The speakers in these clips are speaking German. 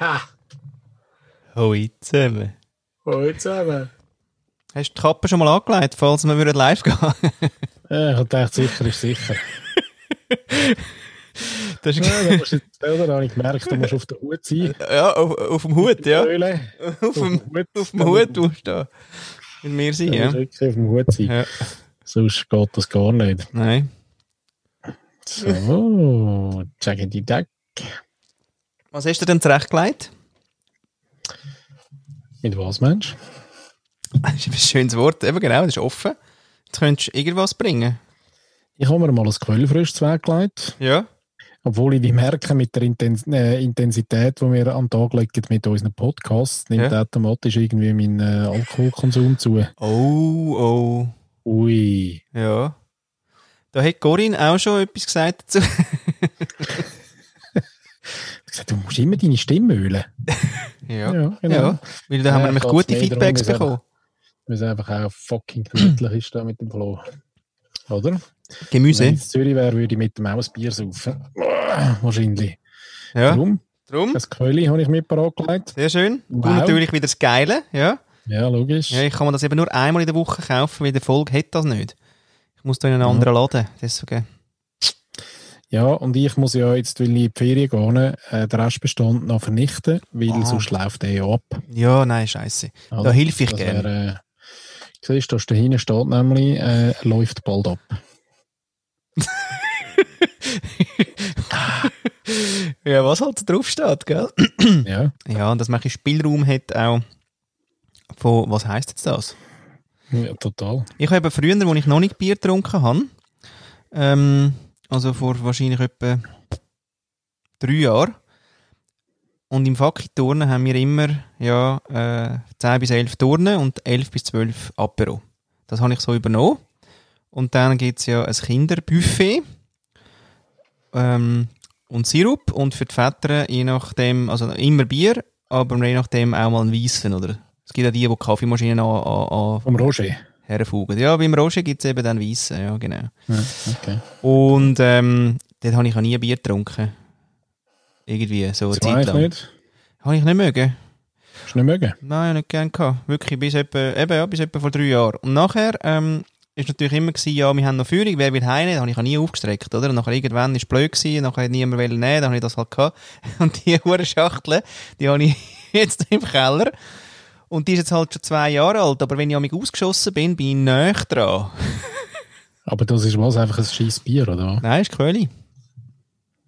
Ha! Hoi zusammen. Hallo zusammen. Hast du die Kappe schon mal angelegt, falls wir würden live gehen? Ja, ich dachte, sicher ist sicher. Das ist, Ja, da musst du jetzt? Da habe ich gemerkt, du musst auf der Hut sein. ja, auf, auf dem Hut, ja. Auf dem, Hut. auf dem Hut musst du da mit mir sein, ja. musst wirklich auf dem Hut sein. ja. Sonst geht das gar nicht. Nein. So, checken die Deck. Was hast du denn zurechtgelegt? Mit was, Mensch? Das ist ein schönes Wort. Eben genau, das ist offen. Jetzt könntest du irgendwas bringen. Ich habe mir mal ein Quellfrisch zugelegt. Ja. Obwohl ich merke, mit der Intens äh, Intensität, die wir an den Tag legen mit unseren Podcasts, nimmt Ja. automatisch irgendwie mein äh, Alkoholkonsum zu. Oh, oh. Ui. Ja. Da hat Corinne auch schon etwas gesagt dazu. Gesagt, du musst immer deine Stimme ölen. Ja. Ja, genau. Ja. Weil da haben wir Ja, nämlich gute darum, Feedbacks er- bekommen. Weil es einfach auch fucking gemütlich ist da mit dem Flo. Oder? Wenn Gemüse. ich in Zürich wäre, würde ich mit dem auch ein Bier saufen. Wahrscheinlich. Ja. Darum, Drum. das Quelle habe ich mit gelegt. Sehr schön. Du Wow. natürlich wieder das Geile. Ja. Ja, logisch. ja. Ich kann mir das eben nur einmal in der Woche kaufen, weil der Folge hat das nicht. Ich muss da in einen anderen Laden. Deswegen. Ja, und ich muss ja jetzt, weil ich in die Ferien gehe, äh, den Restbestand noch vernichten, weil Ah. sonst läuft der ja ab. Ja, nein, scheiße. Da Oder? helfe ich gerne. wär, äh, siehst du, da hinten steht nämlich, äh, läuft bald ab. Ja, was halt drauf steht, gell? ja, Ja, und dass man ein Spielraum hat auch von, was heisst jetzt das? ja, total. Ich habe früher, als ich noch nicht Bier getrunken habe, ähm, also vor wahrscheinlich etwa drei Jahren, und im Facki-Turnen haben wir immer ja, äh, 10 bis 11 Turnen und 11 bis 12 Apero. Das habe ich so übernommen. Und dann gibt es ja ein Kinderbuffet ähm, und Sirup und für die Väter je nachdem, also immer Bier, aber je nachdem auch mal ein Weissen, oder? Es gibt ja die, die Kaffeemaschinen an, an, an Vom Roger. Herfugen. Ja, beim Roger gibt es eben dann Weissen, ja genau. Ja, okay. Und ähm, dort habe ich auch nie Bier getrunken. Irgendwie, so eine Das Zeit lang. ich nicht. Habe ich nicht mögen. Hast du nicht mögen? Nein, nicht gern gehabt. Wirklich, bis etwa, eben, ja, bis etwa vor drei Jahren. Und nachher, ähm, ist natürlich immer gewesen, ja, wir haben noch Führung, wer will heim? Da habe ich auch nie aufgestreckt, oder? Und nachher irgendwann war es blöd gewesen, nachher hat niemand wollen nehmen, dann habe ich das halt gehabt. Und die hohe Schachtel, die habe ich jetzt im Keller. Und die ist jetzt halt schon zwei Jahre alt, aber wenn ich mich ausgeschossen bin, bin ich näher dran. Aber das ist was, einfach ein scheiß Bier, oder? Nein, ist Quelle.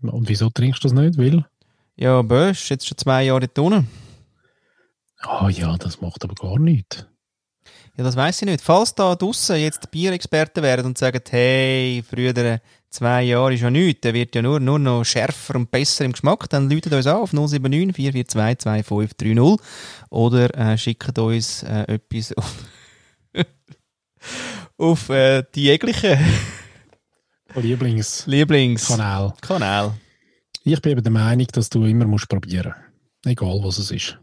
Und wieso trinkst du das nicht, Will? Ja, Bösch, jetzt schon zwei Jahre dort unten. Ah ja, das macht aber gar nichts. Ja, das weiß ich nicht. Falls da draussen jetzt Bierexperten wären und sagen, hey, früher zwei Jahre ist ja nichts, der wird ja nur, nur noch schärfer und besser im Geschmack, dann läutet uns an auf 079 442 2530 oder äh, schickt uns äh, etwas auf, auf äh, die jeglichen Lieblingskanal. Lieblingskanal. Ich bin eben der Meinung, dass du immer musst probieren Egal, was es ist.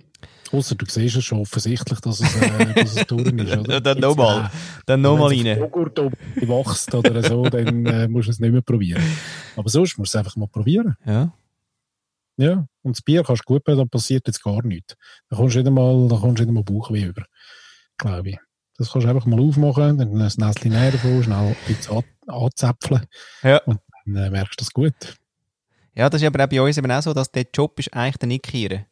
Außer du siehst es schon offensichtlich, dass es, äh, dass es durch ist, oder? Dann nochmal. Dann nochmal Wenn rein. auf Joghurt oben wächst oder so, dann äh, musst du es nicht mehr probieren. Aber sonst musst du es einfach mal probieren. Ja. Ja, und das Bier kannst du gut nehmen, da passiert jetzt gar nichts. Da kommst du nicht einmal, da kommst du nicht einmal Bauchweh über, glaube ich. Das kannst du einfach mal aufmachen, dann ein Näschen näher davon, schnell ein bisschen an- anzäpfeln Ja. und dann äh, merkst du das gut. Ja, das ist aber auch bei uns eben auch so, dass der Job ist eigentlich der nicht kehren.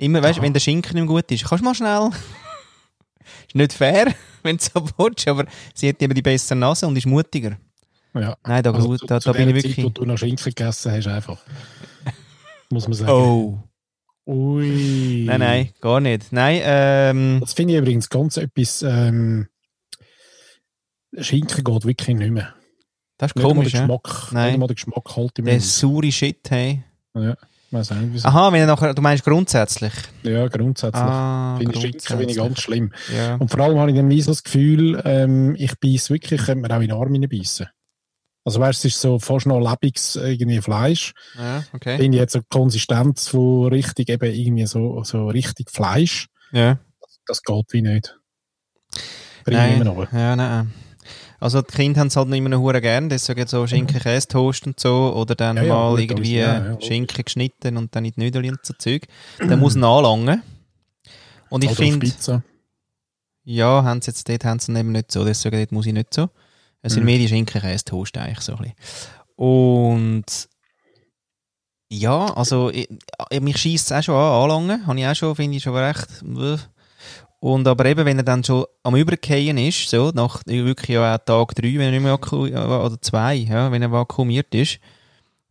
Immer, weißt du, wenn der Schinken nicht gut ist, kannst du mal schnell. ist nicht fair, wenn du so willst, aber sie hat eben die bessere Nase und ist mutiger. Ja. Nein, da, Also da, da, zu bin ich wirklich. Zeit, wo du noch Schinken gegessen hast, einfach. Muss man sagen. oh. Ui. Nein, nein, gar nicht. Nein, ähm, Das finde ich übrigens ganz etwas. Ähm, Schinken geht wirklich nicht mehr. das ist Nicht komisch, der ja? Geschmack, Nein. nicht einmal der Geschmack halt im Der saure Shit, hey. Ja, weiß nicht, wieso. Aha, wenn du nachher, du meinst grundsätzlich. Ja, grundsätzlich. Ah, finde ich Schinken finde ich ganz schlimm. Ja. Und vor allem habe ich dann wie so das Gefühl, ähm, ich beiß wirklich, ich könnte mir auch in den Arm hineinbeissen. Also weißt du, es ist so fast noch lebendiges irgendwie Fleisch. ja, okay. Finde ich jetzt so die Konsistenz von richtig eben irgendwie so, so richtig Fleisch. Ja. Das geht wie nicht. Bring Nein, immer noch. ja, nein. Also die Kinder haben es halt nicht mehr hure gern, deswegen so Schinken-Käse-Toast und so, oder dann Ja, ja, mal gut, irgendwie ja, ja. Schinken geschnitten und dann in die Nudeln und so Zeug. Dann muss man anlangen. Und ich finde, ja, haben sie jetzt dort haben sie eben nicht so, deswegen dort muss ich nicht so. Es sind Mhm. mehr die Schinken-Käse-Toast eigentlich so ein bisschen. Und ja, also ich, ich, mich schießt es auch schon an, anlangen. Habe ich auch schon, finde ich schon recht. äh. Und aber eben, wenn er dann schon am Übergehen ist, so, nach wirklich ja auch Tag drei, wenn er nicht mehr vaku oder zwei, ja, wenn er vakuumiert ist,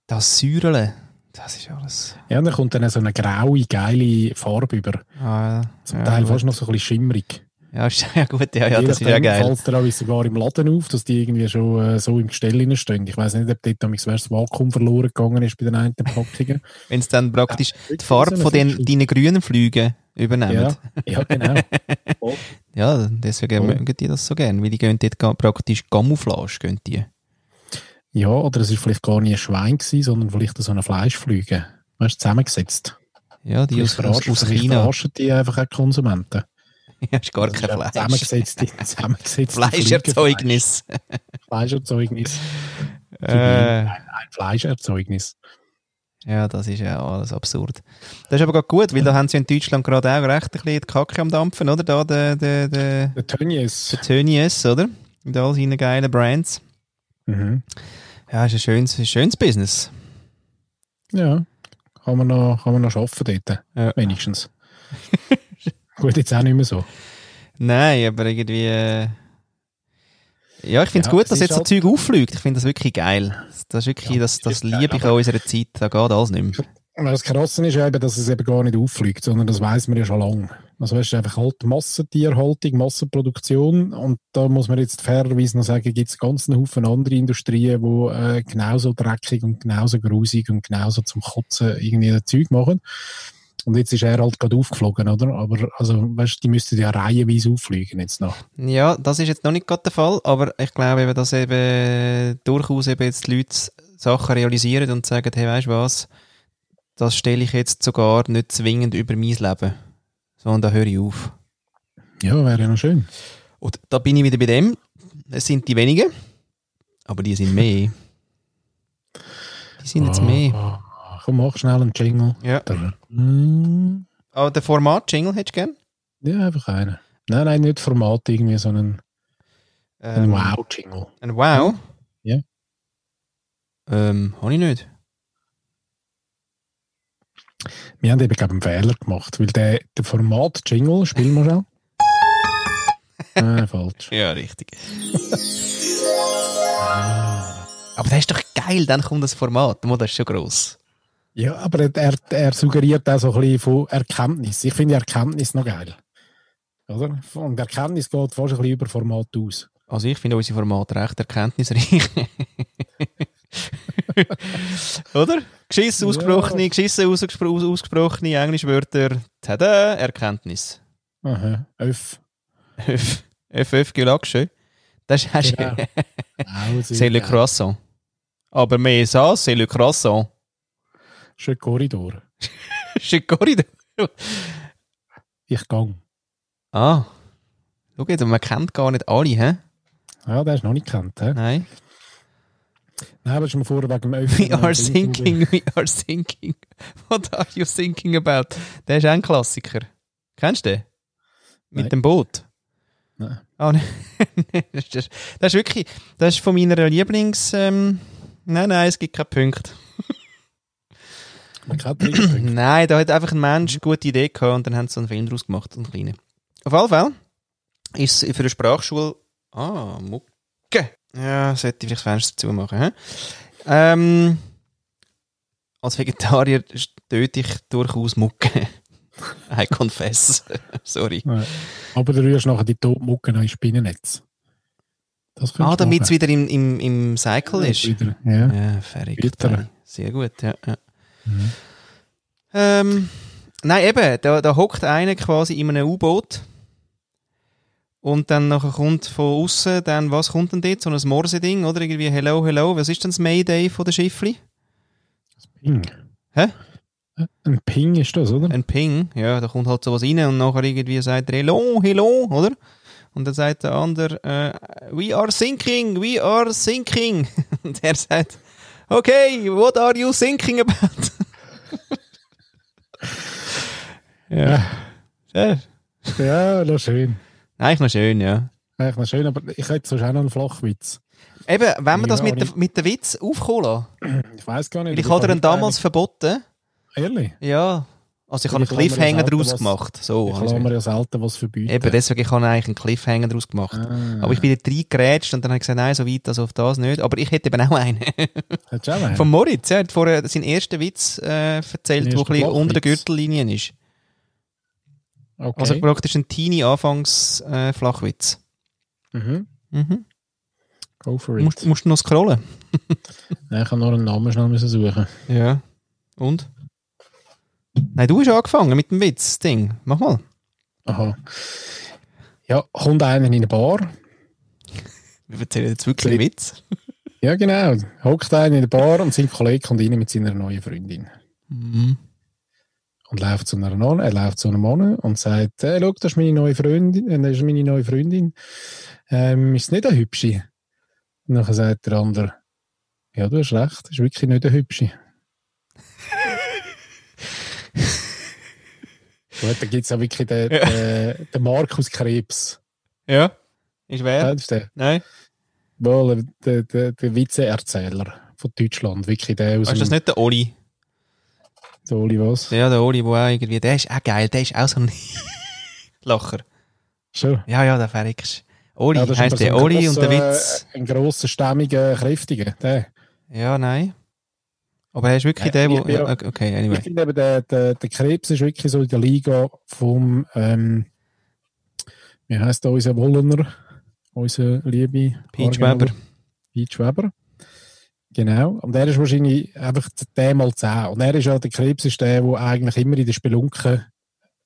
das Säuerle, das ist alles. Ja, und dann kommt dann so eine graue, geile Farbe über. Ah, Zum ja, Teil gut. fast noch so ein bisschen schimmrig. Ja, ist ja gut, ja, ja das ist ja geil. fällt dir auch sogar im Laden auf, dass die irgendwie schon äh, so im Gestell stehen. Ich weiß nicht, ob dort damals das Vakuum verloren gegangen ist bei den einen Packungen. Wenn es dann praktisch Ja, die Farbe von den, deinen grünen Flügen übernehmen. ja, Ja, ja, genau. deswegen Oh. mögen die das so gern, weil die gehen dort praktisch Camouflage, gehen die. Ja, oder es war vielleicht gar nicht ein Schwein, gewesen, sondern vielleicht so eine Fleischflüge. Weißt du, zusammengesetzt. Ja, die aus, aus, aus China. verarschen die einfach auch Konsumenten. Ja, ist gar Das kein Fleisch. Zusammengesetzte, zusammengesetzte Fleischerzeugnis. Fleischerzeugnis. Äh, Ein, ein Fleischerzeugnis. ja, das ist ja alles absurd. Das ist aber gerade gut, weil da haben sie in Deutschland gerade auch recht ein bisschen die Kacke am Dampfen, oder? Da der, der, der, Der Tönnies. der Tönnies, oder? Mit all seinen geilen Brands. Mhm. Ja, ist ein schönes, ein schönes Business. Ja, kann man noch, kann man noch arbeiten dort. Ja. Wenigstens. Gut, jetzt auch nicht mehr so. Nein, aber irgendwie. Äh, ja, ich finde es Ja, gut, dass jetzt so halt- Zeug auffliegt. Ich finde das wirklich geil. Das ist wirklich, Ja, das, das liebe ich an unserer Zeit. Da geht alles nicht mehr. Das Krasse ist ja eben, dass es eben gar nicht auffliegt, sondern das weiß man ja schon lange. Also es ist einfach halt Massentierhaltung, Massenproduktion und da muss man jetzt fairerweise noch sagen, gibt es ganz einen Haufen andere Industrien, die äh, genauso dreckig und genauso grusig und genauso zum Kotzen irgendwie das Zeug machen. Und jetzt ist er halt gerade aufgeflogen, oder? Aber also, weißt die müssten ja reihenweise auffliegen jetzt noch. Ja, das ist jetzt noch nicht gerade der Fall, aber ich glaube eben, dass eben durchaus eben jetzt die Leute Sachen realisieren und sagen, hey, weißt du was, das stelle ich jetzt sogar nicht zwingend über mein Leben, sondern da höre ich auf. Ja, wäre ja noch schön. Und da bin ich wieder bei dem, es sind die wenigen, aber die sind mehr. Die sind jetzt Ah, mehr. Ah, komm, mach schnell einen Jingle. Ja. Der- Mm, Aber der Format-Jingle hättest du gern? Ja, einfach einen. Nein, nein, nicht Format irgendwie, sondern ein Ähm, Wow-Jingle. Ein Wow? Ja. Ähm, habe ich nicht. Wir haben eben, glaube einen Fehler gemacht, weil der, der Format-Jingle, spielen wir schon. Nein, falsch. Ja, richtig. Aber das ist doch geil, dann kommt das Format. Das ist schon gross. Ja, aber er, er, er suggeriert auch so ein bisschen von Erkenntnis. Ich finde Erkenntnis noch geil. Oder? Und Erkenntnis geht fast ein bisschen über Format aus. Also ich finde unsere Formate recht erkenntnisreich. Oder? Geschissen Ja. ausgesprochene, geschissen ausgespro aus- ausgesprochene Englischwörter. Tada, Erkenntnis. Aha, öff. F, FF Gulagsche. Das ist auch schön. Genau. Auch sehr C'est le croissant. Aber mehr ça, c'est le croissant. Schön Korridor. C'est corridor. Ich gang. Ah. Schau jetzt, man kennt gar nicht alle, hä? Ja, der ist noch nicht gekannt. He? Nein. Nein, aber schon mal vor wegen dem Öff. We are thinking, we are thinking. What are you thinking about? Der ist auch ein Klassiker. Kennst du den? Mit Nein. dem Boot? Nein. Ah, nein. das, ist, das ist wirklich, das ist von meiner Lieblings... Ähm, nein, nein, es gibt keinen Punkt. Man kennt drei Punkte. Nein, da hat einfach ein Mensch eine gute Idee gehabt und dann haben sie so einen Film draus gemacht, einen kleinen. Auf jeden Fall ist es für eine Sprachschule... Ah, Mucke. Ja, sollte ich vielleicht das Fenster zumachen. He? Ähm, als Vegetarier töte ich durchaus Mucke. I confess. Sorry. Aber du rührst nachher die Totmucke noch ins Spinnennetz. Ah, damit es wieder im, im, im Cycle ist. Wieder, ja. Ja, fertig. Sehr gut, ja. ja. Mhm. Ähm, nein, eben, da, da hockt einer quasi in einem U-Boot und dann nachher kommt von außen dann, was kommt denn dort? So ein Morse-Ding, oder? Irgendwie Hello, Hello. Was ist denn das Mayday von der Schiffli? Ping. Hä? Ein Ping ist das, oder? Ein Ping, ja, da kommt halt sowas rein und nachher irgendwie sagt er Hello, Hello, oder? Und dann sagt der andere, äh, we are thinking, we are thinking. Und er sagt, okay, what are you thinking about? ja. Sehr. Ja, noch schön. Eigentlich noch schön, ja. Eigentlich noch schön, aber ich hätte sonst auch noch einen Flachwitz. Eben, wenn wir das Ja, mit, der, mit dem Witz aufkommen. Ich weiß gar nicht. Weil ich habe ihn damals verboten. Ehrlich? Ja. Also ich habe einen Cliffhanger daraus was- gemacht. So, Ich lasse mir ja selten was verbieten. Eben, deswegen ich habe eigentlich einen Cliffhanger daraus gemacht. Ah. Aber ich bin da reingerätscht und dann habe ich gesagt, nein, so weit, also auf das nicht. Aber ich hätte eben auch einen. Hättest du auch einen? Von Moritz, ja, er hat vorher seinen ersten Witz äh, erzählt, der ein bisschen unter der. Gürtellinie ist. okay. Also praktisch ein teeny anfangs äh, mhm. Mhm. Go for Du it. musst, musst noch scrollen. Nein, ich habe noch einen Namen schnell suchen. Ja. Und? Nein, du hast angefangen mit dem Witz, das Ding. Mach mal. Aha. Ja, kommt einer in eine Bar. Wir erzählen jetzt wirklich einen Witz. Ja, genau. Hockt einer in der Bar und sein Kollege kommt rein mit seiner neuen Freundin. Mhm. Und läuft zu einer Nonne, er läuft zu einem Mann und sagt, hey, schau, das ist meine neue Freundin, äh, das ist meine neue Freundin. Ähm, ist es nicht eine hübsche? Und dann sagt der andere, ja, du hast recht, das ist wirklich nicht eine hübsche. Gut, da gibt es ja wirklich den, den, den Markus Krebs. Ja. Ist wer? Kennst du den? Nein. Wohl, der, der, der Witzeerzähler von Deutschland. Wirklich der aus Ist das nicht der Oli? Oli was? Ja, der Oli, der auch irgendwie, der ist auch geil, der ist auch so ein Lacher. Schon. Ja, ja, der. Oli, Ja, das ist heisst aber so der ein Oli und der grosser- Witz. Ein grosser, stämmiger, kräftiger. Der. Ja, nein. Aber er ist wirklich Ja, der, ich wo. Ja, okay, Ich anyway. finde eben, der, der, der Krebs ist wirklich so in der Liga vom, ähm, wie heisst da unser Wollener? Unser liebe Peach Weber. Peach Weber. Genau. Und er ist wahrscheinlich einfach der mal 10. Und er ist ja, der Krebs ist der, der eigentlich immer in der Spelunke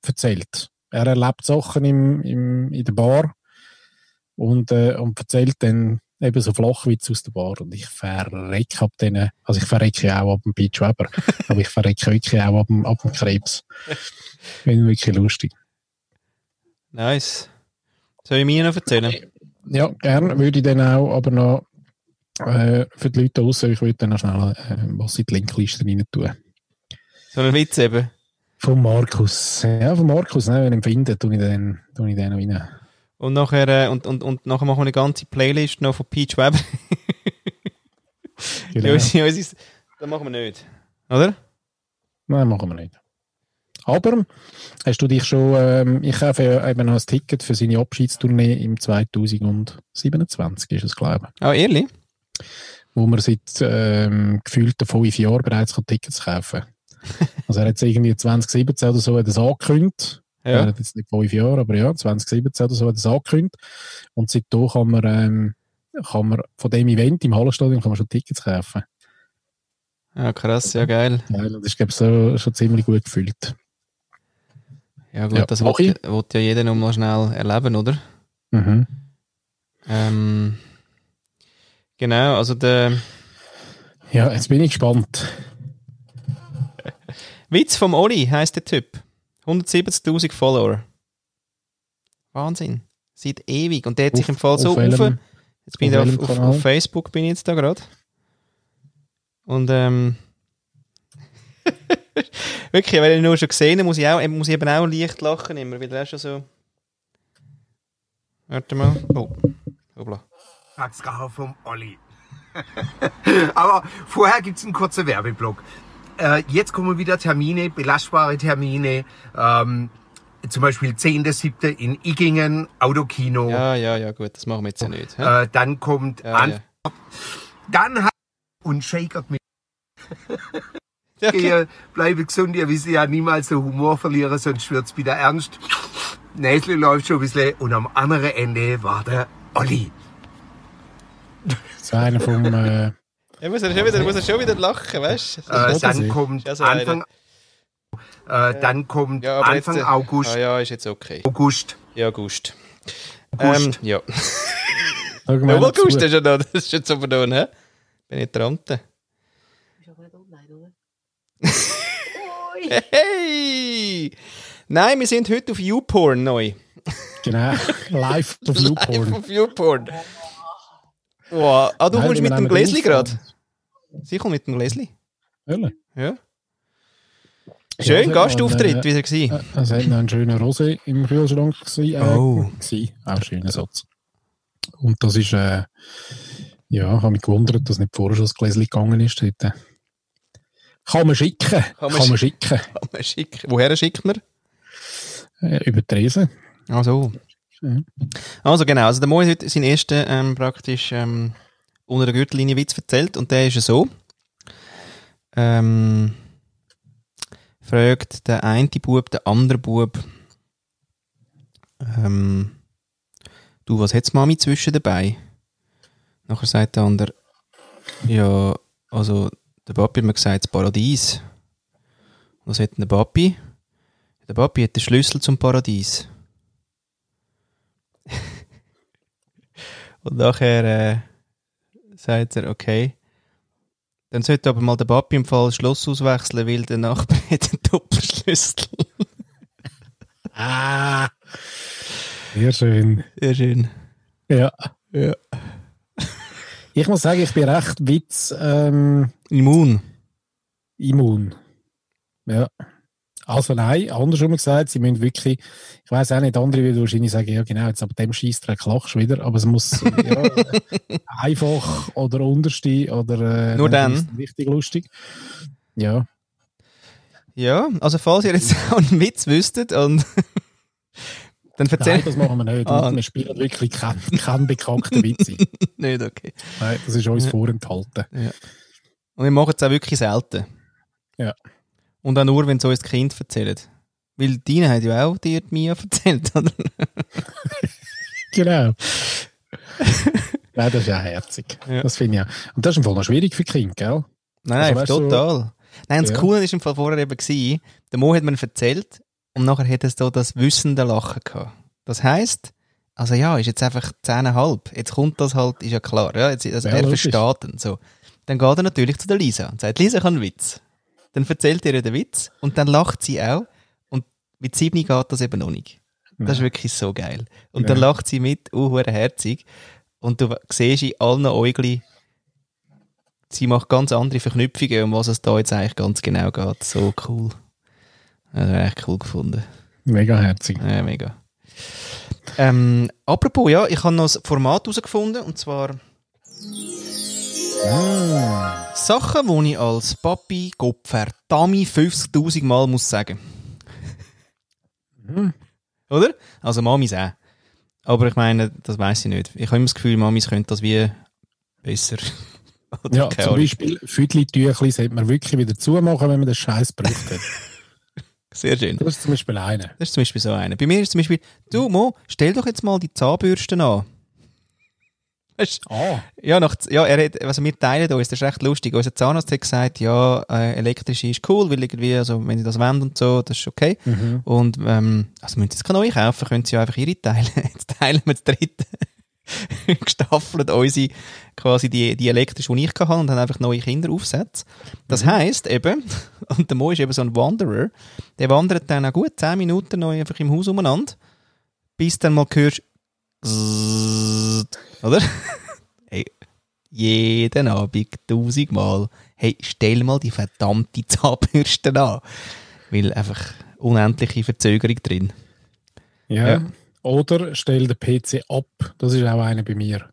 erzählt. Er erlebt Sachen im, im, in der Bar und, äh, und erzählt dann eben so Flachwitz aus der Bar. Und ich verrecke ab denen, also ich verrecke auch ab dem Peach Weber, aber ich verrecke wirklich auch ab dem, ab dem Krebs. Finde ich wirklich lustig. Nice. Soll ich mir noch erzählen? Ja, gern würde ich dann auch, aber noch äh, für die Leute draussen, ich würde dann noch schnell äh, was in die Linkliste rein tun. So einen Witz eben. Von Markus. Ja, von Markus, ne, wenn ich ihn finde, tue ich den, tue ich den noch rein. Und nachher, äh, und, und, und nachher machen wir eine ganze Playlist noch von Peach Weber. Genau. Ja, das machen wir nicht. Oder? Nein, machen wir nicht. Aber hast du dich schon, ähm, ich habe ja eben noch ein Ticket für seine Abschiedstournee im 2027, ist es, glaube ich. Ah, ehrlich? Wo man seit ähm, gefühlten fünf Jahren bereits Tickets kaufen kann. Also er hat es irgendwie 2017 oder so hat es angekündigt. Ja. hat jetzt nicht fünf Jahre, aber ja, 2017 oder so hat es angekündigt. Und seitdem kann man, ähm, kann man von dem Event im Hallenstadion kann man schon Tickets kaufen. Ja, krass, ja, geil. Ja, das ist, glaube ich, so, schon ziemlich gut gefüllt. Ja, gut, Ja, das will, will ja jeder noch mal schnell erleben, oder? Mhm. Ähm, genau, also der Ja, jetzt bin ich gespannt. Witz vom Oli heisst der Typ. 170.000 Follower. Wahnsinn. Seit ewig. Und der hat sich Auf- im Fall so auf auf. welchem- Jetzt bin ich auf auf, auf, auf Facebook bin ich jetzt da gerade. Und ähm, wirklich, weil ich ihn nur schon gesehen habe, muss ich, auch, muss ich eben auch leicht lachen immer, weil er ist schon so. Warte mal. Oh. Hoppla. Tagsgacher vom Olli. Aber vorher gibt's einen kurzen Werbeblock. Äh, jetzt kommen wieder Termine, belastbare Termine. Ähm, zum Beispiel 10.7. in Igingen, Autokino. Ja, ja, ja, gut, das machen wir jetzt ja nicht. Äh, dann kommt Ja, an, ja. dann hat und shakert mit. Ja, okay. Ihr bleibe gesund, ihr wisst ja niemals so Humor verlieren, sonst wird's wieder ernst. Näsle läuft schon ein bisschen und am anderen Ende war der Olli. So einer vom, äh, Er muss ja schon wieder, muss er schon wieder lachen, weißt du? Äh, dann kommt Ja, so Anfang, äh, dann kommt Ja, Anfang jetzt, August, Ah, ja, ist jetzt okay. August, Ja, August. August. Ähm, ja. allgemein Ja. August ist ja noch, das ist jetzt aber noch, hä? Nicht online, oder? Hey! Nein, wir sind heute auf YouPorn neu. Genau. Live to Viewporn. Auf Viewporn. Wow. Ah, du Nein, kommst mit dem Gläsli gerade. Sie kommt mit dem Gläsli. Ehrlich? Ja. Ja, Schön, es hat Gastauftritt noch wieder gewesen. Äh, Es hat noch ein schöner Rosé im Kühlschrank gewesen. Äh, Oh. gewesen. Auch ein schöner Satz. Und das ist, äh, ja, ich habe mich gewundert, dass nicht vorher schon das Gläschen gegangen ist. Dort. Kann man schicken. Kann man man, sch- schicken. Kann man schicken. Woher schickt man? Äh, über die. Ah, so. Mhm. Also genau, also der Mo hat heute seinen ersten ähm, praktisch ähm, unter der Gürtellinie Witz erzählt und der ist ja so. Ähm, fragt der eine Bub, der andere Bub, ähm, du, was hat's Mami zwischen dabei? Nachher sagt der andere, ja, also der Papi hat mir gesagt, das Paradies. Was hat denn der Papi? Der Papi hat den Schlüssel zum Paradies. Und nachher äh, sagt er, okay. Dann sollte aber mal der Papi im Fall Schloss auswechseln, weil der Nachbar hat einen Doppelschlüssel. Ah. Sehr schön. Sehr schön. Ja. Ja. Ich muss sagen, ich bin recht Witz ähm, Immun. immun. Ja. Also nein, andersrum gesagt, sie müssen wirklich, ich weiß auch nicht, andere würden wahrscheinlich sagen, ja genau, jetzt ab dem Scheissdreck lachst du wieder, aber es muss ja, einfach oder unterste oder äh, Nur dann. es Richtig lustig. Ja. Ja, also falls ihr jetzt auch einen Witz wüsstet und dann Nein, erzählt das machen wir nicht. Ah. Wir spielen wirklich keinen kein bekannten Witz. nicht, okay. Nein, das ist uns Ja. vorenthalten. Und wir machen es auch wirklich selten. Ja. Und auch nur, wenn es uns die Kinder erzählen. Weil Dina hat ja auch dir die Mia erzählt, oder? Genau. Nein, das ist ja herzig. Ja. Das finde ich auch. Und das ist im Fall noch schwierig für Kinder, gell? Nein, Also, nein, total. Nein, und das Ja. Coole war im Fall vorher eben, gewesen, der Mo hat mir erzählt und nachher hat es da das wissende Lachen gehabt. Das heisst, also ja, ist jetzt einfach 10,5. Jetzt kommt das halt, ist ja klar, ja, jetzt, also Ja, er versteht ihn, so. Dann geht er natürlich zu der Lisa und sagt, Lisa kann Witz. Dann erzählt ihr den Witz und dann lacht sie auch und mit sieben geht das eben noch nicht. Das ist wirklich so geil. Und dann Ja. lacht sie mit, uh, herzig. Und du siehst in allen Äugli, sie macht ganz andere Verknüpfungen, um was es da jetzt eigentlich ganz genau geht. So cool. Das habe ich echt cool gefunden. Mega herzig. Ja, mega. Ähm, apropos, ja, ich habe noch das Format herausgefunden, und zwar Sachen, die ich als Papi Gott verdammt 50'000 Mal muss sagen. Oder? Also Mamis auch. Aber ich meine, das weiß ich nicht. Ich habe immer das Gefühl, Mamis können das wie besser. Ja, zum Ahnung. Beispiel Füdli-Tüchli sollte man wirklich wieder zumachen, wenn man den Scheiß braucht. hat. Sehr schön. Das ist zum Beispiel eine. Das ist zum Beispiel so einer. Bei mir ist zum Beispiel, du Mo, stell doch jetzt mal die Zahnbürsten an. Ah, Ja, nach, ja, er hat, also wir teilen uns, das ist recht lustig. Unser Zahnarzt hat gesagt, ja, äh, elektrische ist cool, weil irgendwie, also wenn sie das wollen und so, das ist okay. Und, ähm, also müssen sie jetzt keine neue kaufen, können sie ja einfach ihre teilen. Jetzt teilen wir das dritte. gestaffelt unsere, quasi die, die elektrische, die ich hatte, und haben einfach neue Kinder aufgesetzt. Das heisst eben, und der Mo ist eben so ein Wanderer, der wandert dann auch gut 10 Minuten noch einfach im Haus umeinander, bis dann mal hörst, oder? hey, jeden Abend tausendmal, hey, stell mal die verdammte Zahnbürste an. Weil einfach unendliche Verzögerung drin. ja. Ja. Oder stell den PC ab. Das ist auch einer bei mir.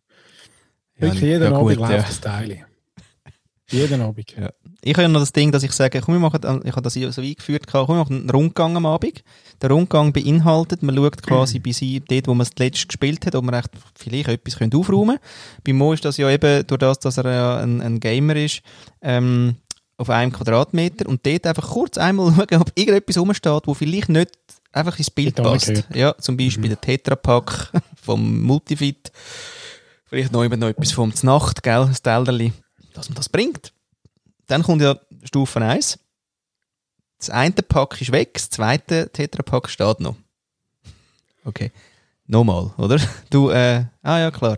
Wirklich jeden ja, Abend läuft ja. das Teil. Jeden Abend. Ja. Ich habe ja noch das Ding, dass ich sage, komm, wir machen, ich habe das so eingeführt, komm, wir machen einen Rundgang am Abend. Der Rundgang beinhaltet, man schaut quasi bei sie, dort, wo man es zuletzt gespielt hat, ob man echt vielleicht etwas können aufräumen können. Bei Mo ist das ja eben, durch das, dass er ja ein, ein Gamer ist, ähm, auf einem Quadratmeter und dort einfach kurz einmal schauen, ob irgendetwas rumsteht, wo vielleicht nicht einfach ins Bild passt. gehört. Ja, zum Beispiel der Tetrapack vom Multifit. Vielleicht noch, noch etwas vom Znacht, gell, das Tellerli, dass man das bringt. Dann kommt ja Stufe 1. Das eine Pack ist weg, das zweite Tetrapack steht noch. Okay. Nochmal, oder? Du, äh, ah ja, klar.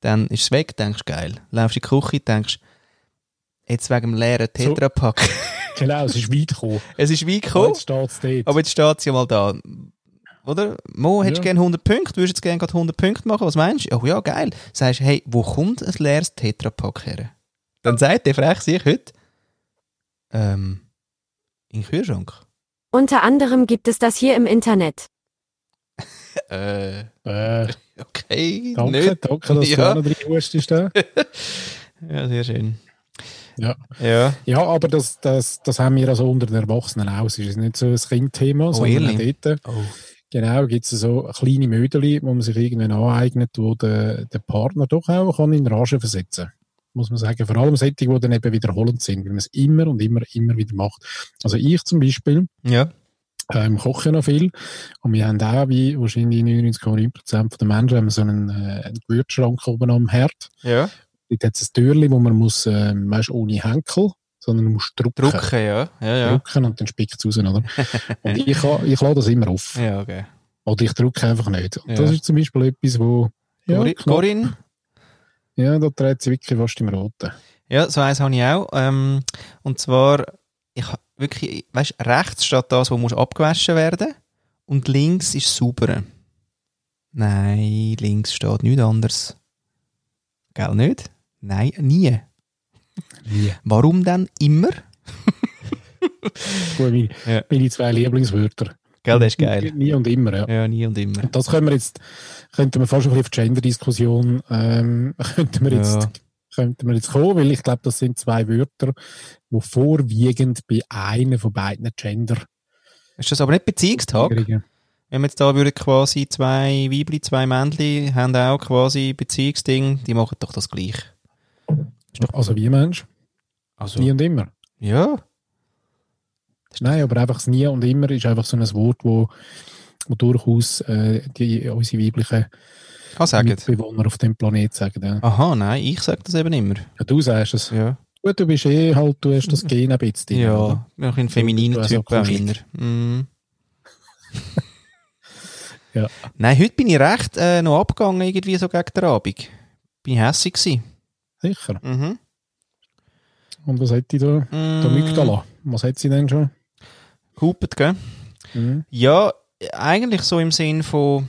Dann ist es weg, denkst geil. Laufst in die Küche, denkst, jetzt wegen dem leeren Tetrapack. Genau, es ist weit gekommen. es ist weit gekommen, Jetzt steht aber jetzt steht es ja mal da. oder? Mo, hättest du Ja. gerne 100 Punkte, würdest jetzt gerne gerade 100 Punkte machen, was meinst du? Oh ja, geil. Sagst, hey, wo kommt ein leeres Tetrapack her? Dann sagt der frech sich heute, ähm, in Kühlschrank. Unter anderem gibt es das hier im Internet. Äh, Äh, okay, danke, nicht. danke, dass Ja. du auch noch drin hustest. da. Ja, sehr schön. Ja. Ja. Ja, aber das, das, das haben wir also unter den Erwachsenen auch. Es ist nicht so ein Kindthema, sondern auch ehrlich? dort, Oh. genau, gibt es so kleine Mödeli, wo man sich irgendwann aneignet, wo der, der Partner doch auch kann in Rage versetzen kann. Muss man sagen. Vor allem solche, die dann eben wiederholend sind, weil man es immer und immer, immer wieder macht. Also ich zum Beispiel, Ja. ähm, koche noch viel. Und wir haben auch, wie wahrscheinlich 99,9% der Menschen, haben so einen, äh, einen Gewürzschrank oben am Herd. Ja. Dort hat es ein Türchen, wo man muss, ähm, weißt, ohne Henkel, sondern man muss drücken. Drucken, ja. Ja, ja. Drücken und dann spickt es raus, oder? und ich, ich lade das immer auf. Ja, okay. Oder ich drücke einfach nicht. Und Ja. das ist zum Beispiel etwas, wo, ja, Corinne? Ja da dreht sie wirklich fast im Roten. Ja, so eins habe ich auch. Ähm, und zwar, ich wirklich, weißt, rechts steht das, wo muss abgewaschen werden und links ist sauber. Nein, links steht nichts anderes. Gell nicht? Nein, nie. Nie. Warum denn immer? Gut, meine, Ja. meine zwei Lieblingswörter. Gell, das ist geil. Nie und immer, ja. Ja, nie und immer. Und das können wir jetzt, könnten wir fast ein bisschen auf die Gender-Diskussion, ähm, könnten wir jetzt, Ja. könnten wir jetzt kommen, weil ich glaube, das sind zwei Wörter, die vorwiegend bei einem von beiden Gender Ist das aber nicht Beziehungstag? Wenn wir jetzt da würden quasi zwei Weibli, zwei Männli haben auch quasi Beziehungsding, die machen doch das gleich. Also wie Mensch? Also, Nie und immer. ja. Nein, aber einfach das Nie und immer ist einfach so ein Wort, wo, wo durchaus äh, die, unsere weiblichen Ah. Mitbewohner auf dem Planet sagen. Ja. Aha, nein, ich sage das eben immer. Ja, du sagst es. Ja. Gut, du bist eh halt, du hast das Gen ein bisschen Ja, oder? noch ein femininer Typ auch inner. Mm. Ja. Nein, heute bin ich recht äh, noch abgegangen, irgendwie so gegen den Abend. Bin ich hässig gewesen. Sicher. Mhm. Und was hat die da? Mm. Der Mygdala. Was hat sie denn schon? Hupet, gell? Mhm. Ja, eigentlich so im Sinn von.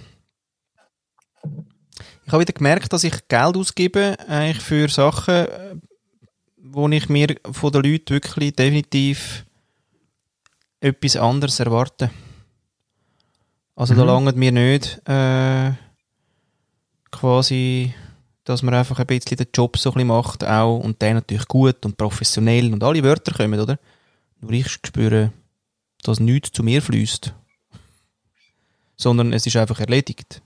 Ich habe wieder gemerkt, dass ich Geld ausgebe eigentlich für Sachen, wo ich mir von den Leuten wirklich definitiv etwas anderes erwarte. Also da Mhm. langt mir nicht äh, quasi, dass man einfach ein bisschen den Job so ein bisschen macht auch und der natürlich gut und professionell und alle Wörter kommen, oder? Nur ich spüre, dass nichts zu mir fließt. Sondern es ist einfach erledigt.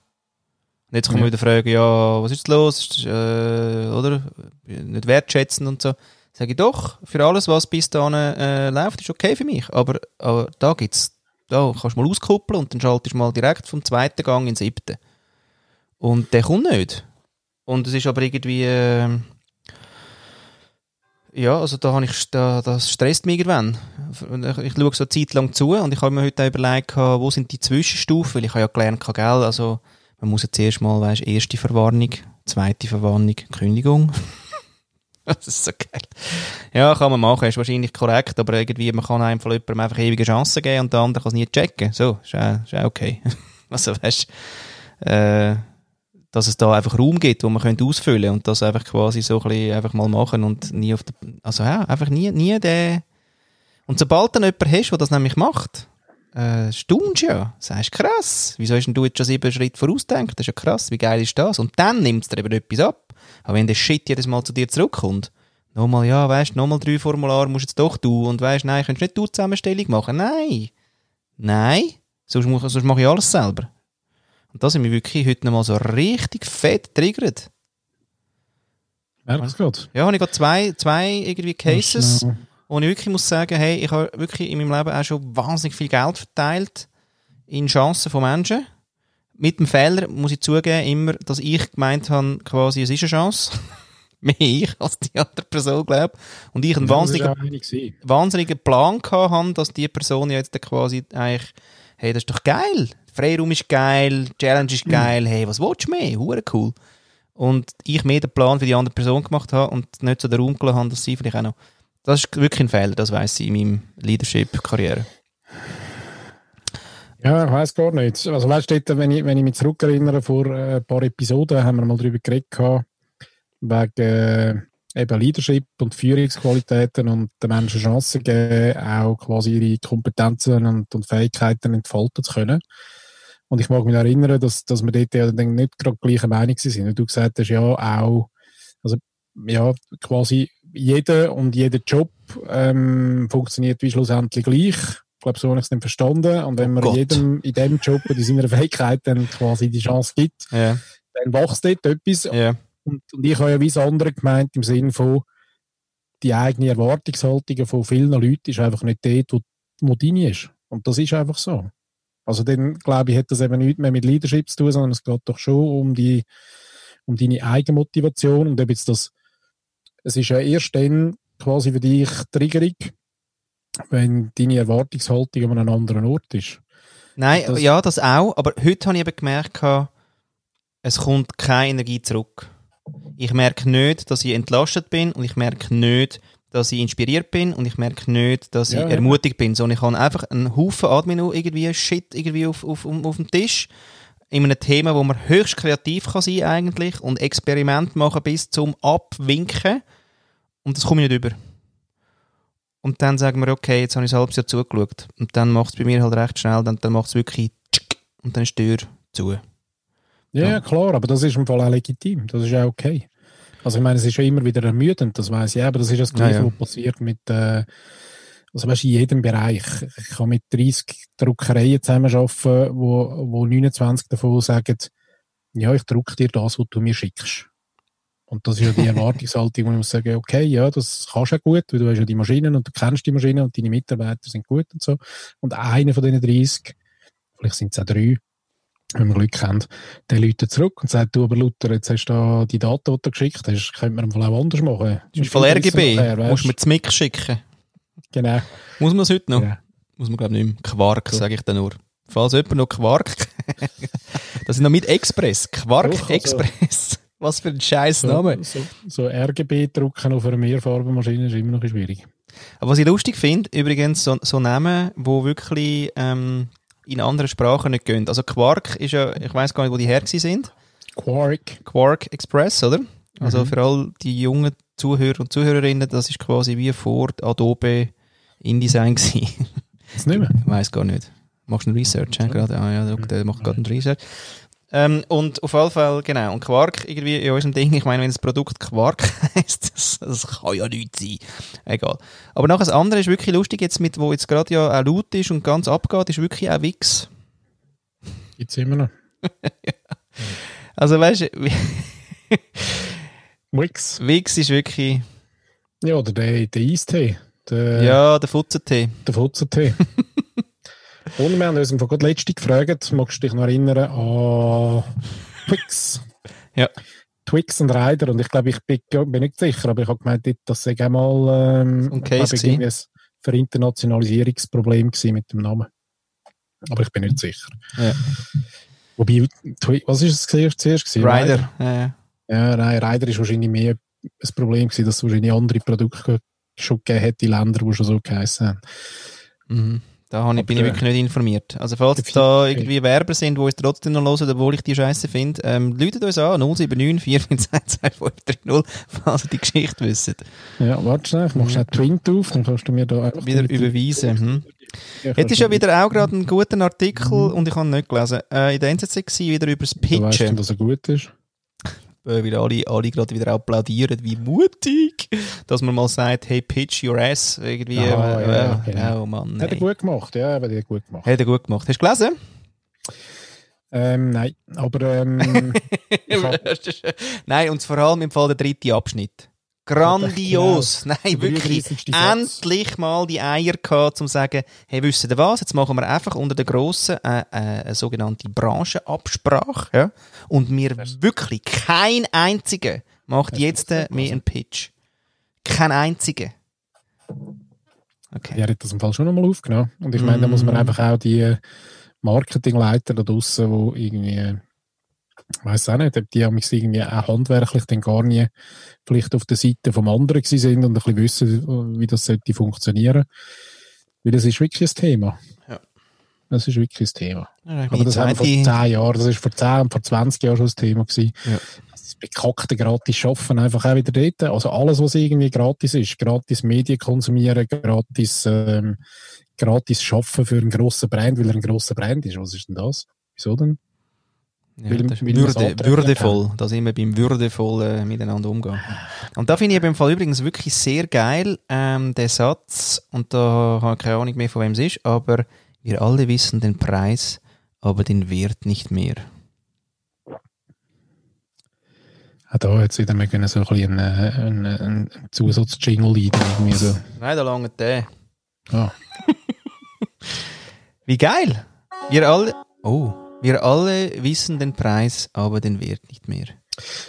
Und jetzt kann man Ja. wieder fragen, ja, was ist los? Ist, äh, oder? Nicht wertschätzen und so. Sage ich doch, für alles, was bis dahin äh, läuft, ist okay für mich. Aber, aber da gibt's, da kannst du mal auskuppeln und dann schaltest du mal direkt vom zweiten Gang in den siebten. Und der kommt nicht. Und es ist aber irgendwie, äh, ja, also da habe ich, da, das stresst mich irgendwann. Ich, ich schaue so eine Zeit lang zu und ich habe mir heute auch überlegt, wo sind die Zwischenstufen, weil ich habe ja gelernt, gell, also man muss jetzt erst mal, weißt, erste Verwarnung, zweite Verwarnung, Kündigung. das ist so geil. Ja, kann man machen, ist wahrscheinlich korrekt, aber irgendwie, man kann einem von jemandem einfach ewige Chancen geben und der andere kann es nie checken. So, ist auch okay. also, weißt, äh, dass es da einfach Raum gibt, wo man könnte ausfüllen und das einfach quasi so ein einfach mal machen und nie auf der, also ja, einfach nie, nie der, und sobald dann jemand hast, der das nämlich macht, äh, staunst du ja. Sagst, krass, wieso hast denn du jetzt schon sieben Schritte vorausgedacht? Das ist ja krass, wie geil ist das? Und dann nimmt es dir eben etwas ab. Aber wenn der Shit jedes Mal zu dir zurückkommt, nochmal, ja, weißt, nochmal drei Formulare musst jetzt doch du und weißt, nein, kannst nicht du Zusammenstellung machen. Nein. Nein. Sonst, sonst mache ich alles selber. Und das hat mich wirklich heute nochmal so richtig fett triggert. Merkst du gerade? Ja, habe ich gerade zwei, zwei irgendwie Cases. Wo ich wirklich muss sagen, hey, ich habe wirklich in meinem Leben auch schon wahnsinnig viel Geld verteilt in Chancen von Menschen. Mit dem Fehler muss ich zugeben, immer, dass ich gemeint habe, quasi, es ist eine Chance. Mehr ich als die andere Person, glaube Und ich einen Ja, wahnsinnigen, wahnsinnigen Plan gehabt habe, dass die Person jetzt quasi eigentlich, hey, das ist doch geil. Freiraum ist geil, Challenge ist geil, hey, was willst du mehr? Hure cool. Und ich mehr den Plan für die andere Person gemacht habe und nicht so den Raum gelassen habe, dass sie vielleicht auch noch. Das ist wirklich ein Fehler, das weiss ich in meinem Leadership-Karriere. Ja, ich weiß gar nicht. Also weißt du, wenn ich, wenn ich mich zurückerinnere, vor äh, ein paar Episoden haben wir mal darüber geredet, wegen äh, eben Leadership und Führungsqualitäten und den Menschen Chancen geben, auch quasi ihre Kompetenzen und, und Fähigkeiten entfalten zu können. Und ich mag mich erinnern, dass, dass wir dort ja dann nicht gerade gleicher Meinung sind. Du gesagt hast ja auch, also ja, quasi jeder und jeder Job ähm, funktioniert wie schlussendlich gleich. Ich glaube, so habe ich es dann verstanden. Und wenn Oh man Gott. jedem in dem Job und in seiner Fähigkeit dann quasi die Chance gibt, Ja, dann wächst dort etwas. ja. Und, und ich habe ja wie das andere gemeint im Sinne von, die eigene Erwartungshaltung von vielen Leuten ist einfach nicht dort, wo, wo deine ist. Und das ist einfach so. Also dann, glaube ich, hat das eben nichts mehr mit Leadership zu tun, sondern es geht doch schon um die, um deine Eigenmotivation und ob jetzt das, es ist ja erst dann quasi für dich triggerig, wenn deine Erwartungshaltung an einem anderen Ort ist. Nein, Das- ja, das auch. Aber heute habe ich eben gemerkt, es kommt keine Energie zurück. Ich merke nicht, dass ich entlastet bin und ich merke nicht, dass ich inspiriert bin und ich merke nicht, dass Ja, ich ja. ermutigt bin, sondern ich habe einfach einen Haufen Admin irgendwie Shit irgendwie auf, auf, auf, auf dem Tisch in einem Thema, wo man höchst kreativ kann sein eigentlich und Experiment machen bis zum Abwinken und das komme ich nicht über. Und dann sagen wir, okay, jetzt habe ich ein halbes Jahr zugeschaut. Und dann macht es bei mir halt recht schnell, dann, dann macht es wirklich tschick und dann ist die Tür zu. Ja, Ja. ja, klar, aber das ist im Fall auch legitim. Das ist auch okay. Also ich meine, es ist ja immer wieder ermüdend, das weiß ich, aber das ist das Gleiche, Ja, ja. was passiert mit, äh, also weißt, in jedem Bereich. Ich kann mit 30 Druckereien zusammenarbeiten, wo, wo 29 davon sagen, ja, ich drucke dir das, was du mir schickst. Und das ist ja die Erwartungshaltung, wo ich muss sagen, okay, ja, das kannst du ja gut, weil du hast ja die Maschinen und du kennst die Maschinen und deine Mitarbeiter sind gut und so. Und einer von diesen 30, vielleicht sind es auch drei, wenn wir Glück haben, der läutet zurück und sagt, du aber Luther, jetzt hast du da die Daten, die du geschickt hast, könnte man vielleicht auch anders machen. Im Ist Fall viel RGB nachher, musst du mir das Mix schicken. Genau. Muss man es heute noch? Ja. Muss man, glaube ich, nicht mehr. Quark, So. sage ich dann nur. Falls jemand noch Quark. das ist noch mit Express. Quark Doch, also- Express. Was für ein scheiß Name. So, so, so RGB drucken auf einer Mehrfarbenmaschine ist immer noch schwierig. Aber was ich lustig finde, übrigens, so, so Namen, wo wirklich ähm, in anderen Sprachen nicht gehen. Also Quark ist ja, ich weiß gar nicht, wo die her sind. Quark. Quark Express, oder? Also Mhm. für all die jungen Zuhörer und Zuhörerinnen, das ist quasi wie vor Adobe InDesign gewesen. Das nicht mehr. Ich weiß gar nicht. Machst du einen Research, ja, gerade? Ah ja, der, macht gerade einen Research. Ähm, und auf jeden Fall, genau. Und Quark irgendwie in unserem Ding, ich meine, wenn das Produkt Quark heisst, das, das kann ja nichts sein. Egal. Aber nachher das andere ist wirklich lustig, jetzt mit, wo jetzt gerade ja auch laut ist und ganz abgeht, ist wirklich auch Wix. Gibt's immer noch. Also weißt du, Wix. Wix ist wirklich, Ja, oder der, der Eistee. Der, ja, der Futzentee. der Futzentee. Und wir haben uns einfach gerade letzte gefragt, magst du dich noch erinnern an Twix? Ja. Twix und Ryder. Und ich glaube, ich bin, bin nicht sicher, aber ich habe gemeint, das sei auch mal ähm, ein ich Case ein Verinternationalisierungsproblem gewesen mit dem Namen. Aber ich bin nicht sicher. Ja. Wobei, was ist es zuerst? zuerst? Rider. Äh, Ja, nein, Ryder ist wahrscheinlich mehr ein Problem gewesen, dass es wahrscheinlich andere Produkte schon gegeben hat in Ländern, die schon so geheißen haben. mhm. Da bin ich Aber, wirklich nicht informiert. Also falls da irgendwie Werber sind, die uns trotzdem noch hören, obwohl ich die Scheiße finde, ähm, läutet uns an, 079 451 falls ihr die Geschichte wisst. Ja, warte schnell, ich mache schnell Twint auf, dann kannst du mir da einfach... Wieder überweisen. Hm. Ja, Jetzt ist ja du- wieder auch gerade ein guter Artikel, und ich habe ihn nicht gelesen, äh, in der NZZ gewesen, wieder über das Du weißt, Pitchen. dass er gut ist. Äh, weil alle, alle gerade wieder applaudieren, wie mutig, dass man mal sagt, hey, pitch your ass, irgendwie, Ah, äh, ja, äh, genau. oh Mann, Hat er gut gemacht, ja, aber hat gut gemacht. Hat er gut gemacht. Hast du gelesen? Ähm, nein, aber ähm, hab, Nein, und vor allem im Fall der dritte Abschnitt. Grandios! Nein, Der wirklich. 33. Satz. Endlich mal die Eier gehabt, um zu sagen, hey, wisst ihr was? Jetzt machen wir einfach unter der grossen äh, äh, eine sogenannte Branchenabsprache. Ja? Und mir wirklich kein einziger macht jetzt äh, mehr einen Pitch. Kein einziger. Okay. er hat das im Fall schon nochmal aufgenommen. Und ich meine, da muss man Mm. einfach auch die Marketingleiter da draussen, die irgendwie, ich weiß auch nicht, ob die haben irgendwie auch handwerklich dann gar nie vielleicht auf der Seite vom anderen gewesen sind und ein bisschen wissen, wie das sollte funktionieren. Weil das ist wirklich ein Thema. Das ist wirklich das Thema. Ja, Aber das haben wir vor 10 Jahren, das ist vor 10 und vor 20 Jahren schon das Thema gewesen. Ja. Das bekackte gratis Schaffen einfach auch wieder dort. Also alles, was irgendwie gratis ist, gratis Medien konsumieren, gratis, ähm, gratis schaffen für einen grossen Brand, weil er ein grosser Brand ist. Was ist denn das? Wieso denn? Ja, Weil- das ist weil Würde, würdevoll, da sind wir beim würdevoll äh, miteinander umgehen. Und da finde ich im Fall übrigens wirklich sehr geil, ähm, der Satz, und da habe ich keine Ahnung mehr, von wem es ist, aber wir alle wissen den Preis, aber den Wert nicht mehr. Auch da jetzt wieder mal so ein bisschen einen, einen, Zusatz-Jingle leiden. So. Nein, da lange der. Ah. Wie geil! Wir alle, oh, wir alle wissen den Preis, aber den Wert nicht mehr.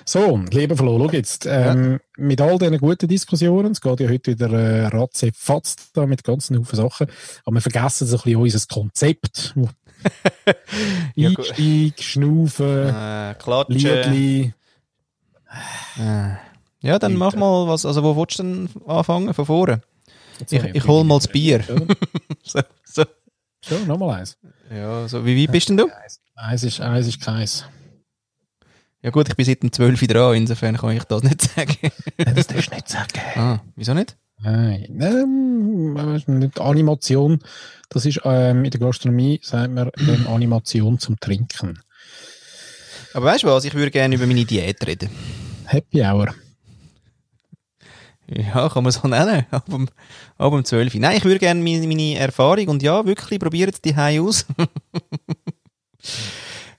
So, lieber Flo, schau jetzt. Ähm, Mit all diesen guten Diskussionen, es geht ja heute wieder äh, ratze fatz da mit ganzen Haufen Sachen, aber wir vergessen so ein bisschen unser Konzept. Ja. Einstieg, Schnaufen, Äh, Klatschen. Liedli. Äh. Ja, dann mach mal was. Also, wo willst du denn anfangen? Von vorne? Ich, Sorry, ich hol mal das Bier. So, so. schon nochmal eins. Ja, so, wie weit bist denn du? Eins ist, eins ist keins. Ja gut, ich bin seit dem 12 Uhr dran, insofern kann ich das nicht sagen. Nein, das darfst du nicht sagen. ah, wieso nicht? Nein, ähm, Animation. Das ist ähm, in der Gastronomie, sagt man, ähm, Animation zum Trinken. Aber weißt du was, ich würde gerne über meine Diät reden. Happy Hour. Ja, kann man so nennen, ab dem, ab dem 12 Uhr. Nein, ich würde gerne meine, meine Erfahrung und ja, wirklich, probiert die Hause aus.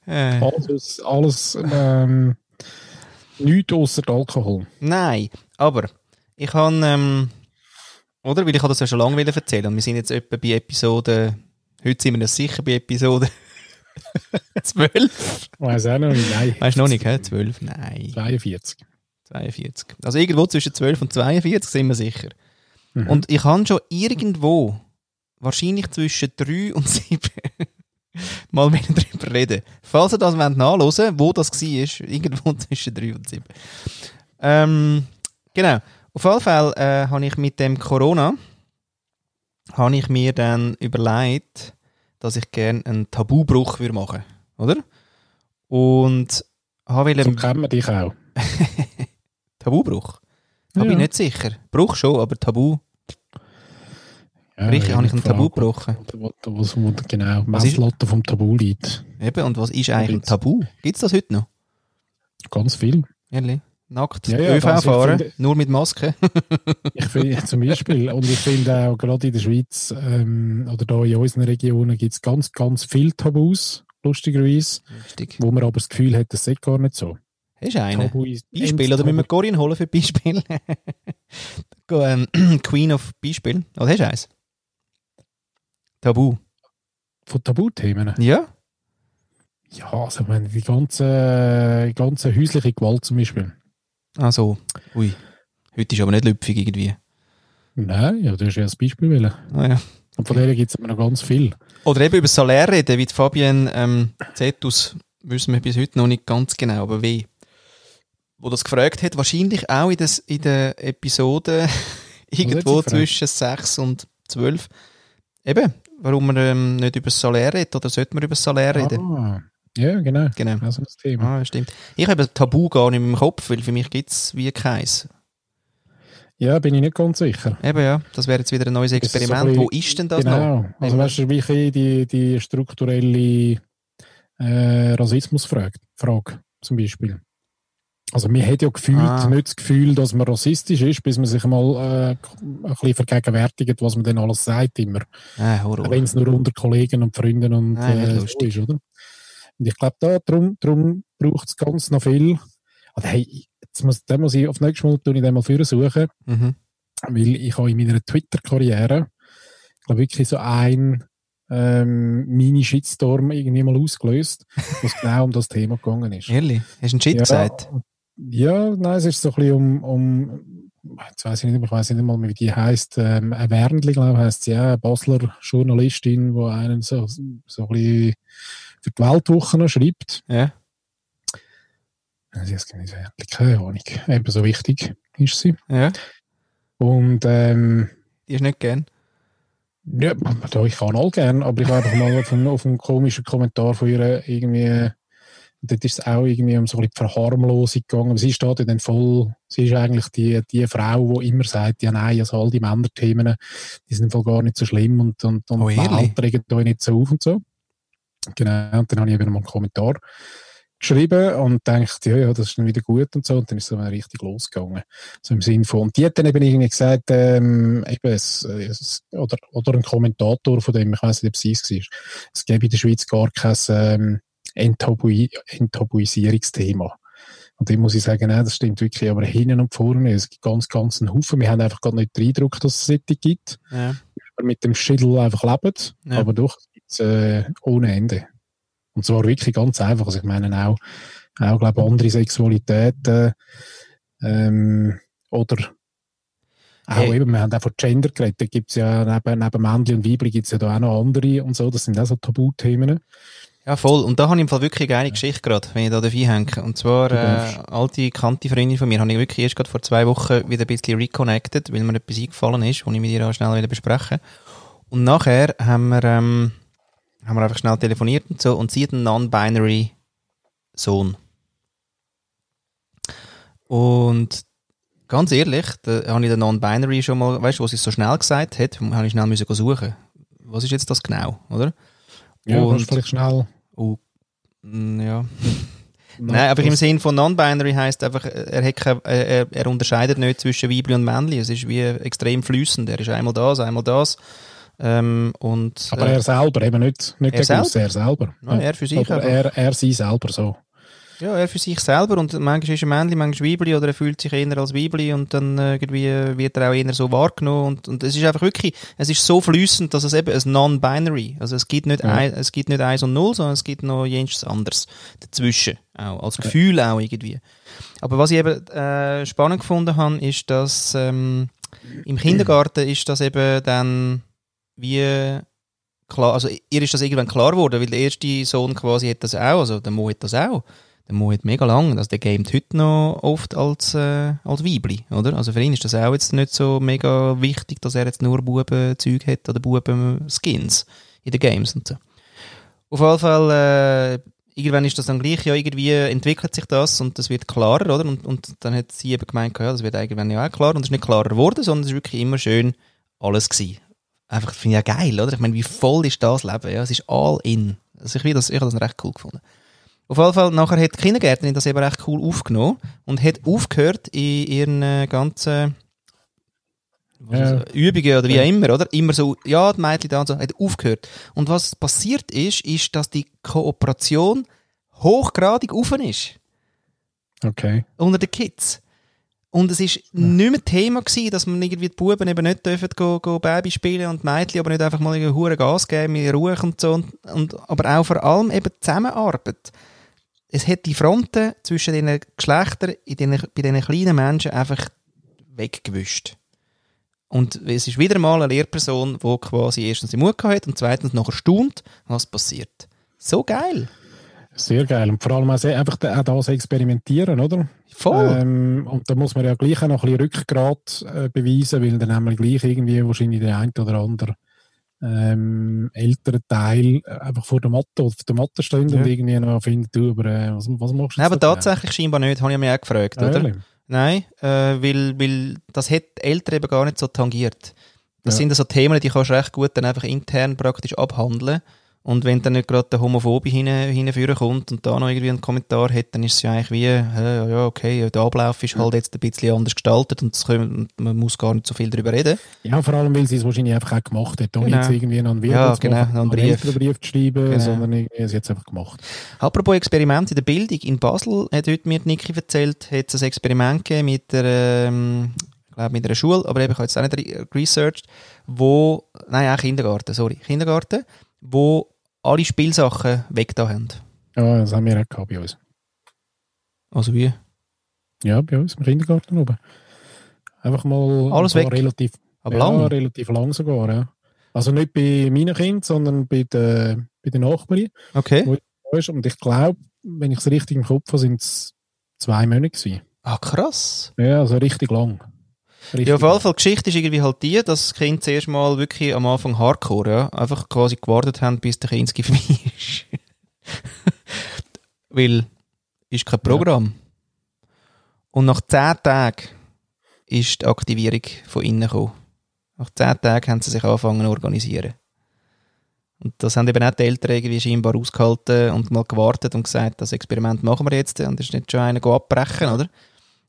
äh, Alles, alles ähm, nichts außer Alkohol. Nein, aber ich habe, ähm, oder? Weil ich habe das ja schon lange erzählen und wir sind jetzt etwa bei Episode, heute sind wir uns sicher bei Episode 12. Weiß auch noch nicht. Nein. Weißt du noch nicht, hä? 12? Nein, 42. 42. Also irgendwo zwischen 12 und 42 sind wir sicher. Mhm. Und ich habe schon irgendwo, wahrscheinlich zwischen 3 und 7, mal wieder drüber reden. Falls ihr das wollt nachhören wo das war, irgendwo zwischen 3 und 7. Ähm, genau. Auf jeden Fall äh, habe ich mit dem Corona habe ich mir dann überlegt, dass ich gerne einen Tabubruch würde machen oder? Und habe So kennen wir dich auch. Tabubruch? Da bin ich nicht sicher. Bruch schon, aber Tabu. Ja, Richtig, habe ich ein Tabu gebrochen. Genau, Was ist- Messlatte vom Tabu liegt. Eben, und was ist eigentlich ein. Tabu? Gibt es das heute noch? Ganz viel. Ehrlich? Nackt Ja, ja, ÖV fahren, finde- nur mit Maske? Ich finde zum Beispiel, und ich finde auch gerade in der Schweiz ähm, oder da in unseren Regionen gibt es ganz, ganz viele Tabus, lustigerweise, Richtig. wo man aber das Gefühl hat, das sei gar nicht so. Hast du? Tabu ist Beispiel, oder müssen wir Corinne holen für Beispiel? Ähm, Queen of Beispiel. Oder hast du eins? Tabu. Von Tabuthemen? Ja? Ja, also ich meine, die ganze, die ganze häusliche Gewalt zum Beispiel. Also, ui. Heute ist aber nicht lüpfig irgendwie. Nein, ja, du hast ja ein Beispiel wollen. Ah, ja. Und von denen gibt es noch ganz viel. Oder eben über das Salär reden, wie Fabienne ähm, Zetus, wissen wir bis heute noch nicht ganz genau, aber wie. Wo das gefragt hat, wahrscheinlich auch in, des, in der Episode irgendwo zwischen 6 und 12. Eben, warum man ähm, nicht über das Salär redet oder sollte man über das Salär reden? Ah, ja, genau. Genau. Also das Thema. Ah, stimmt. Ich habe ein Tabu gar nicht meinem Kopf, weil für mich gibt es wie keins. Ja, bin ich nicht ganz sicher. Eben ja, das wäre jetzt wieder ein neues Ist so Experiment. ein bisschen- Wo ist denn das noch? genau. Also weißt du, wie ich die, die strukturelle äh, Rassismusfrage Frage, zum Beispiel. Also man hat ja gefühlt Ah. nicht das Gefühl, dass man rassistisch ist, bis man sich mal äh, ein bisschen vergegenwärtigt, was man denn alles sagt immer. Ah. Wenn es nur unter Kollegen und Freunden und nicht äh, so ist, oder? Und ich glaube, da drum, drum braucht es ganz noch viel. Also, hey, jetzt muss, den muss ich auf nächstes Mal tue ich den mal für suchen, Mhm. weil ich habe in meiner Twitter-Karriere, ich glaube wirklich so ein ähm, Mini-Shitstorm irgendwie mal ausgelöst, was genau um das Thema gegangen ist. Ehrlich? Hast du einen Shit ja, gesagt? Ja, nein, es ist so ein bisschen um, um jetzt weiß ich nicht, ich weiß nicht mal, mehr, wie die heißt, ähm, ein Wernli, glaube ich, heisst sie, ja, eine Basler Journalistin, die einen so, so ein bisschen für die Weltwoche noch schreibt. Ja. Sie ist nicht Wernli, keine Ahnung. Eben so wichtig ist sie. Ja. Und ähm, Die ist nicht gern. Ja, ich kann all gern, aber ich war einfach mal auf einen, auf einen komischen Kommentar von ihr irgendwie, dort ist es auch irgendwie um so ein bisschen die Verharmlosung gegangen. Aber Sie steht ja dann voll, sie ist eigentlich die, die Frau, die immer sagt, ja nein, also all die Männerthemen, die sind voll gar nicht so schlimm und, und, und Oh? Welt regt euch nicht so auf und so. Genau, und dann habe ich eben mal einen Kommentar geschrieben und dachte, ja, ja, das ist dann wieder gut und so. Und dann ist es so richtig losgegangen. So im Sinn von, und die hat dann eben irgendwie gesagt, ähm, eben, es, es, oder, oder ein Kommentator von dem, ich weiß nicht, ob es es war, es gäbe in der Schweiz gar kein ähm, Enttabu Enttabuisierungsthema. Und dem muss ich sagen, nein, das stimmt wirklich, aber hinten und vorne, es gibt ganz, ganz einen Haufen. Wir haben einfach gerade nicht den Eindruck, dass es solche gibt. Ja. Wir mit dem Schädel einfach leben, Ja. aber doch, es gibt's, äh, ohne Ende. Und zwar wirklich ganz einfach. Also ich meine auch, auch glaube andere Sexualitäten ähm, oder auch Hey. eben, wir haben auch von Gender geredet, da gibt's ja neben, neben Männchen und Weibli gibt's ja da auch noch andere und so, das sind auch so Tabuthemen. Ja, voll. Und da habe ich im Fall wirklich eine geile Geschichte gerade, wenn ich da dabei hänge. Und zwar, äh, alte, bekannte Freundin von mir, habe ich wirklich erst gerade vor zwei Wochen wieder ein bisschen reconnected, weil mir etwas eingefallen ist, was ich mit ihr auch schnell wieder besprechen Und nachher haben wir, ähm, haben wir einfach schnell telefoniert und so, und sie hat einen non-binary Sohn. Und ganz ehrlich, da habe ich den non-binary schon mal, weißt du, was sie so schnell gesagt hat, habe ich schnell müssen suchen. Was ist jetzt das genau, oder? Ja, Und- kannst vielleicht schnell. Oh, mm, ja. Nein, aber im Sinn von Non-Binary heisst einfach, er, hat kein, äh, er, er unterscheidet nicht zwischen Weibli und Männli. Es ist wie extrem flüssend. Er ist einmal das, einmal das. Ähm, und, Aber äh, er selber, eben nicht, nicht Er gegen uns, er selber. Ja, er für sich Aber einfach. er, er sie selber so. Ja, er für sich selber und manchmal ist er Männli, manchmal Weibli oder er fühlt sich eher als Weibli und dann äh, irgendwie wird er auch eher so wahrgenommen und, und es ist einfach wirklich, es ist so flüssend, dass es eben ein Non-Binary, also es gibt nicht, Ja. ein, es gibt nicht eins und null, sondern es gibt noch jenes anderes dazwischen, auch als Gefühl auch irgendwie. Aber was ich eben äh, spannend gefunden habe, ist, dass ähm, im Kindergarten ist das eben dann wie klar, also ihr ist das irgendwann klar geworden, weil der erste Sohn quasi hat das auch, also der Mo hat das auch. Der Mo hat mega lang, also der gamet heute noch oft als, äh, als Weibli, oder? Also für ihn ist das auch jetzt nicht so mega wichtig, dass er jetzt nur Buben-Zeug hat oder Buben-Skins in den Games und so. Auf jeden Fall, äh, irgendwann ist das dann gleich, ja, irgendwie entwickelt sich das und das wird klarer, oder? Und, und dann hat sie eben gemeint, ja, das wird irgendwann ja auch klar und es ist nicht klarer geworden, sondern es ist wirklich immer schön alles gewesen. Einfach, finde ich ja geil, oder? Ich meine, wie voll ist das Leben, ja? Es ist all in. Also ich, das, ich habe das recht cool gefunden. Auf jeden Fall, nachher hat die Kindergärtnerin das eben recht cool aufgenommen und hat aufgehört in ihren äh, ganzen Ja. Übungen oder wie auch immer, oder? Immer so, ja, die Mädchen da und so, hat aufgehört. Und was passiert ist, ist, dass die Kooperation hochgradig offen ist Okay. unter den Kids. Und es ist nicht mehr Thema gewesen, dass man irgendwie die Buben eben nicht dürfen go, go Baby spielen und die Mädchen aber nicht einfach mal einen hohen Gas geben mit Ruhe und so. Und, und, aber auch vor allem eben Zusammenarbeit. Es hat die Fronten zwischen den Geschlechtern in den, bei diesen kleinen Menschen einfach weggewischt. Und es ist wieder mal eine Lehrperson, die quasi erstens den Mut hat und zweitens noch erstaunt, was passiert. So geil. Sehr geil. Und vor allem auch, sehr, einfach auch das experimentieren, oder? Voll. Ähm, und da muss man ja gleich auch noch ein bisschen Rückgrat äh, beweisen, weil dann haben wir gleich irgendwie wahrscheinlich der ein oder andere ähm, ältere Teil äh, einfach vor der Matte oder vor der Matte stehen Ja. und irgendwie noch finden, du, aber äh, was, was machst du Nein, aber tatsächlich scheinbar nicht, habe ich mich auch gefragt, genau? oder? Ehrlich? Nein, äh, weil, weil das hat die Eltern eben gar nicht so tangiert. Das Ja. sind so Themen, die kannst du recht gut dann einfach intern praktisch abhandeln. Und wenn dann nicht gerade der Homophobie hin, hinführen kommt und da noch irgendwie einen Kommentar hat, dann ist es ja eigentlich wie, äh, ja, okay, der Ablauf ist halt jetzt ein bisschen anders gestaltet und, können, man muss gar nicht so viel darüber reden. Ja, vor allem, weil sie es wahrscheinlich einfach auch gemacht hat. Ohne Genau. jetzt irgendwie noch einen Video Ja, genau, machen, einen einen Brief. älteren Brief zu schreiben, Genau. sondern irgendwie es jetzt einfach gemacht. Apropos Experiment in der Bildung, in Basel hat heute mir Niki erzählt, hat es ein Experiment gegeben mit der, ähm, ich glaube mit einer Schule, aber eben, ich habe jetzt auch nicht re- researched, wo, nein, auch Kindergarten, sorry, Kindergarten, wo alle Spielsachen weg da haben. Ja, das haben wir auch gehabt bei uns. Also wie? Ja, bei uns im Kindergarten oben. Einfach mal Alles ein weg? relativ Aber ja, lang? relativ lang sogar, ja. Also nicht bei meinen Kindern, sondern bei den, bei den Nachbarn. Okay. Und ich glaube, wenn ich es richtig im Kopf habe, sind es zwei Monate gewesen. Ah, krass. Ja, also richtig lang. Richtig. Ja, auf jeden Fall, die Geschichte ist irgendwie halt die, dass das Kind zuerst mal wirklich am Anfang hardcore, ja, einfach quasi gewartet haben, bis der Kinski vorbei ist. Weil, ist kein Programm. Und nach 10 Tagen ist die Aktivierung von innen gekommen. Nach 10 Tagen haben sie sich angefangen zu organisieren. Und das haben eben auch die Eltern irgendwie scheinbar ausgehalten und mal gewartet und gesagt, das Experiment machen wir jetzt. Und ist nicht schon einer abbrechen, oder?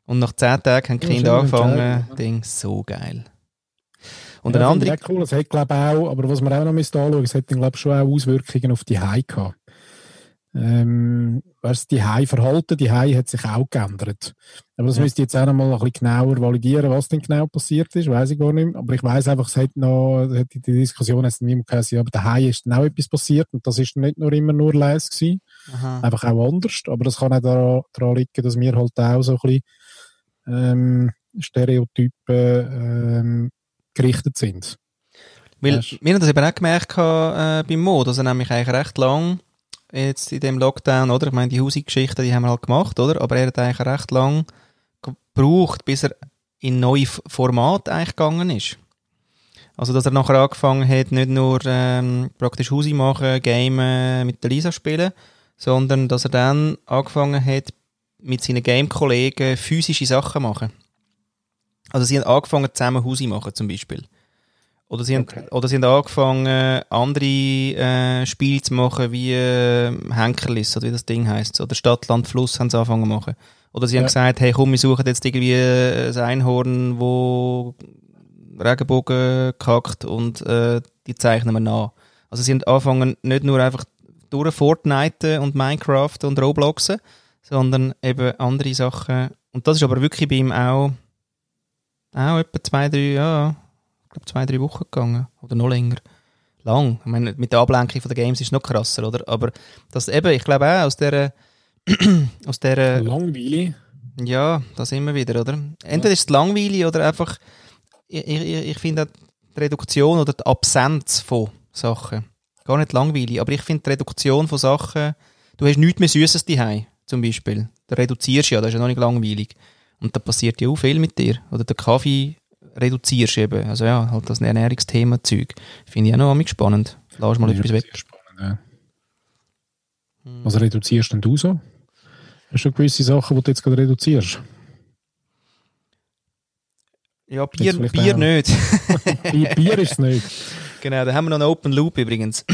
Und nach 10 Tagen haben die Kinder angefangen, entscheidend, Ding, so geil. Und ja, eine finde andere, ich auch cool. Es hat, glaube ich, auch, aber was man auch noch müsste anschauen, es hat, glaube ich, schon auch Auswirkungen auf die Hai gehabt. Ähm, weißt, die Hai-Verhalten, die Hai hat sich auch geändert. Aber das Ja. müsste ich jetzt auch noch mal ein bisschen genauer validieren, was denn genau passiert ist, weiß ich gar nicht mehr. Aber ich weiß einfach, es hat noch, hat in der Diskussion hat es niemand ja, aber der Hai ist dann auch etwas passiert und das ist nicht nur immer nur leise gewesen, aha, einfach auch anders. Aber das kann auch daran, daran liegen, dass wir halt auch so ein bisschen ähm, Stereotypen ähm, gerichtet sind. Weil wir haben das eben auch gemerkt äh, beim Mo, dass er nämlich eigentlich recht lang jetzt in dem Lockdown, oder? Ich meine, die Hausgeschichten, die haben wir halt gemacht, oder? Aber er hat eigentlich recht lang gebraucht, bis er in neue F- Formate eigentlich gegangen ist. Also, dass er nachher angefangen hat, nicht nur ähm, praktisch Hausi machen, Game mit der Lisa spielen, sondern dass er dann angefangen hat, mit seinen Game-Kollegen physische Sachen machen. Also, sie haben angefangen, zusammen Hausi machen, zum Beispiel. Oder sie, Okay. haben, oder sie haben angefangen, andere äh, Spiele zu machen, wie äh, Henkerlis, oder wie das Ding heißt Oder Stadt, Land, Fluss haben sie angefangen zu machen. Oder sie haben Ja. gesagt, hey komm, wir suchen jetzt irgendwie äh, ein Einhorn, wo Regenbogen kackt und äh, die zeichnen wir nach. Also sie haben angefangen, nicht nur einfach durch Fortnite und Minecraft und Robloxen, sondern eben andere Sachen. Und das ist aber wirklich bei ihm auch, auch etwa zwei, drei, ja, ich glaube zwei, drei Wochen gegangen. Oder noch länger. Lang. Ich meine, mit der Ablenkung von den Games ist es noch krasser, oder? Aber das eben, ich glaube auch aus der aus der Langweilig. ja, das immer wieder, oder? Entweder ist es langweilig oder einfach, ich, ich, ich finde die Reduktion oder die Absenz von Sachen gar nicht langweilig, aber ich finde die Reduktion von Sachen, du hast nichts mehr Süßes daheim, zum Beispiel. Du reduzierst ja, das ist ja noch nicht langweilig. Und da passiert ja auch viel mit dir. Oder den Kaffee reduzierst eben. Also ja, halt das Ernährungsthema-Zeug. Finde ich auch noch spannend. Lass mal etwas weg. spannend, ja. Was reduzierst denn du so? Hast du gewisse Sachen, die du jetzt gerade reduzierst? Ja, Bier, Bier nicht. Bier, Bier ist es nicht. genau, da haben wir noch einen Open Loop übrigens.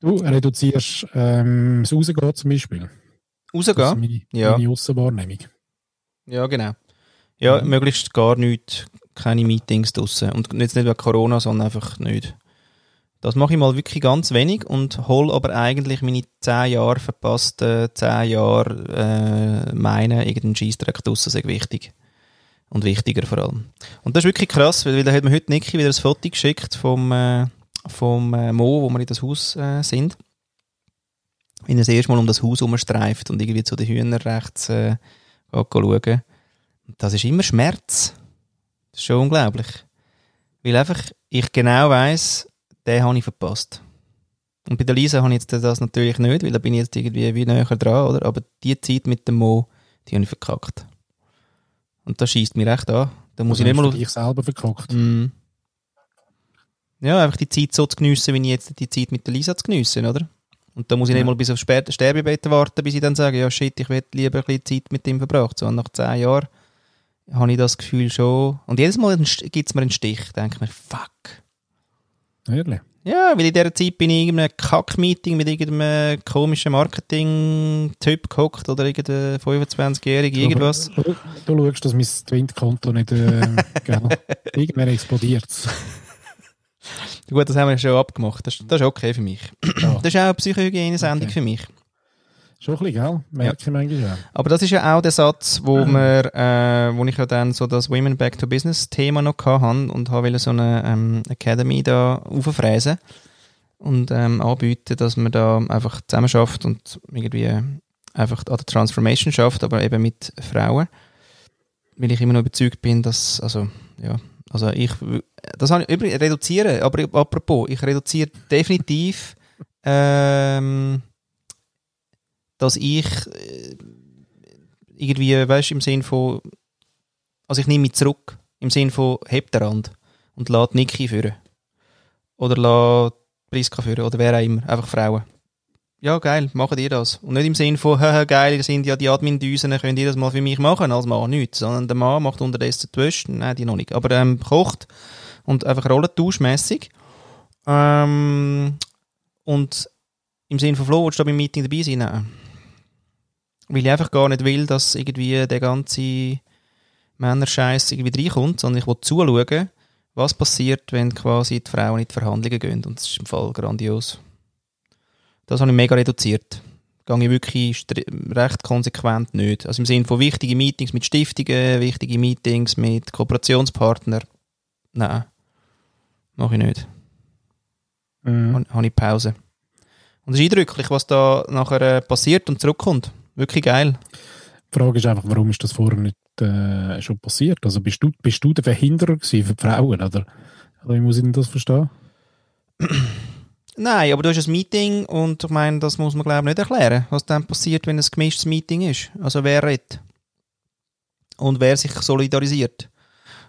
Du reduzierst ähm, das Rausgehen zum Beispiel. Das ist Rausgehen? meine, Ja. meine Aussenwahrnehmung. Ja, genau. Ja, Mhm. möglichst gar nichts, keine Meetings draussen. Und jetzt nicht wegen Corona, sondern einfach nicht. Das mache ich mal wirklich ganz wenig und hole aber eigentlich meine 10 Jahre verpassten 10 Jahre äh, meinen, irgendeinen Scheissdreck draussen sehr wichtig. Und wichtiger vor allem. Und das ist wirklich krass, weil, weil da hat mir heute Niki wieder ein Foto geschickt vom, äh, vom äh, Mo, wo wir in das Haus äh, sind. Wenn er das erste Mal um das Haus herumstreift und irgendwie zu den Hühnern rechts äh, schauen. Das ist immer Schmerz. Das ist schon unglaublich. Weil einfach ich genau weiss, den habe ich verpasst. Und bei der Lisa habe ich jetzt das natürlich nicht, weil da bin ich jetzt irgendwie wie näher dran, oder? Aber die Zeit mit dem Mo, die habe ich verkackt. Und das schießt mich recht an. Da muss Also ich nicht mal dich selber verkackt. Mm. Ja, einfach die Zeit so zu geniessen, wie ich jetzt die Zeit mit der Lisa zu geniessen, oder? Und da muss ich nicht Ja. mal bis aufs Sterbebett warten, bis ich dann sage, ja shit, ich hätte lieber ein bisschen Zeit mit ihm verbracht. So, und nach zehn Jahren habe ich das Gefühl schon. Und jedes Mal gibt es mir einen Stich. denke ich mir, fuck. Ehrlich. Ja, weil in dieser Zeit bin ich in irgendeinem Kack-Meeting mit irgendeinem komischen Marketing-Typ gehockt oder irgendein 25-Jähriger, irgendwas. Du, du, du schaust, dass mein Twint-Konto nicht äh, gell, irgendwann explodiert. Gut, das haben wir schon abgemacht. Das, das ist okay für mich. Ja. Das ist auch eine Psychohygiene-Sendung Okay. für mich. Schon ein bisschen, gell? Merke ich manchmal. Aber das ist ja auch der Satz, wo, wir, äh, wo ich ja dann so das Women Back to Business Thema noch hatte und habe so eine ähm, Academy da auffräsen und ähm, anbieten, dass man da einfach zusammen schafft und irgendwie einfach an der Transformation schafft, aber eben mit Frauen. Weil ich immer noch überzeugt bin, dass, also, ja, also ich, das habe ich übrigens reduzieren, aber apropos, ich reduziere definitiv, ähm, dass ich äh, irgendwie, weißt du, im Sinn von, also ich nehme mich zurück Im Sinne von, hebt den Rand und lädt Niki führen. Oder lädt Priska führen. Oder wer auch immer. Einfach Frauen. Ja, geil, machen ihr das. Und nicht im Sinne von, haha, geil, ihr sind ja die Admin-Düsen, könnt ihr das mal für mich machen, als Mann nicht. Sondern der Mann macht unterdessen die Wäsche, nein, die noch nicht. Aber ähm, kocht und einfach rollentauschmässig. Ähm, und im Sinne von Flo, willst du da beim Meeting dabei sein? Nein. Weil ich einfach gar nicht will, dass irgendwie der ganze Männerscheiß irgendwie reinkommt, sondern ich will zuschauen, was passiert, wenn quasi die Frauen in die Verhandlungen gehen. Und das ist im Fall grandios. Das habe ich mega reduziert. Gehe ich wirklich recht konsequent nicht. Also im Sinne von wichtigen Meetings mit Stiftungen, wichtige Meetings mit Kooperationspartnern. Nein. Mache ich nicht. Mhm. Habe ich Pause. Und es ist eindrücklich, was da nachher äh, passiert und zurückkommt. Wirklich geil. Die Frage ist einfach, warum ist das vorher nicht äh, schon passiert? Also bist du, bist du der Verhinderer für die Frauen, oder? Oder wie muss ich denn das verstehen? Nein, aber du hast ein Meeting und ich meine, das muss man glaube ich nicht erklären, was dann passiert, wenn es ein gemischtes Meeting ist. Also wer redet und wer sich solidarisiert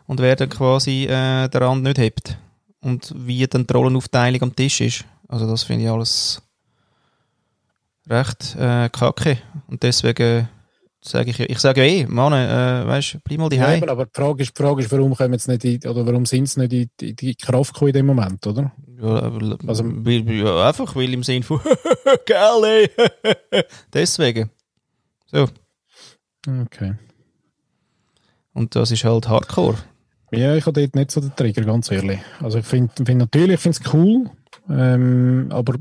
und wer dann quasi äh, den Rand nicht hebt und wie dann die Rollenaufteilung am Tisch ist. Also das finde ich alles recht äh, kacke und deswegen sage ich, ich sage ja eh, Mann, äh, weißt, bleib mal Ja, daheim. eben, aber die Frage ist, die Frage ist warum kommen jetzt nicht in, oder warum sind sie nicht in die, die Kraft gekommen in dem Moment, oder? Also- weil, ja, einfach, weil im Sinn von geil, ey. Deswegen. So. Okay. Und das ist halt Hardcore. Ja, ich habe dort nicht so den Trigger, ganz ehrlich. Also ich finde find natürlich, ich finde es cool, ähm, aber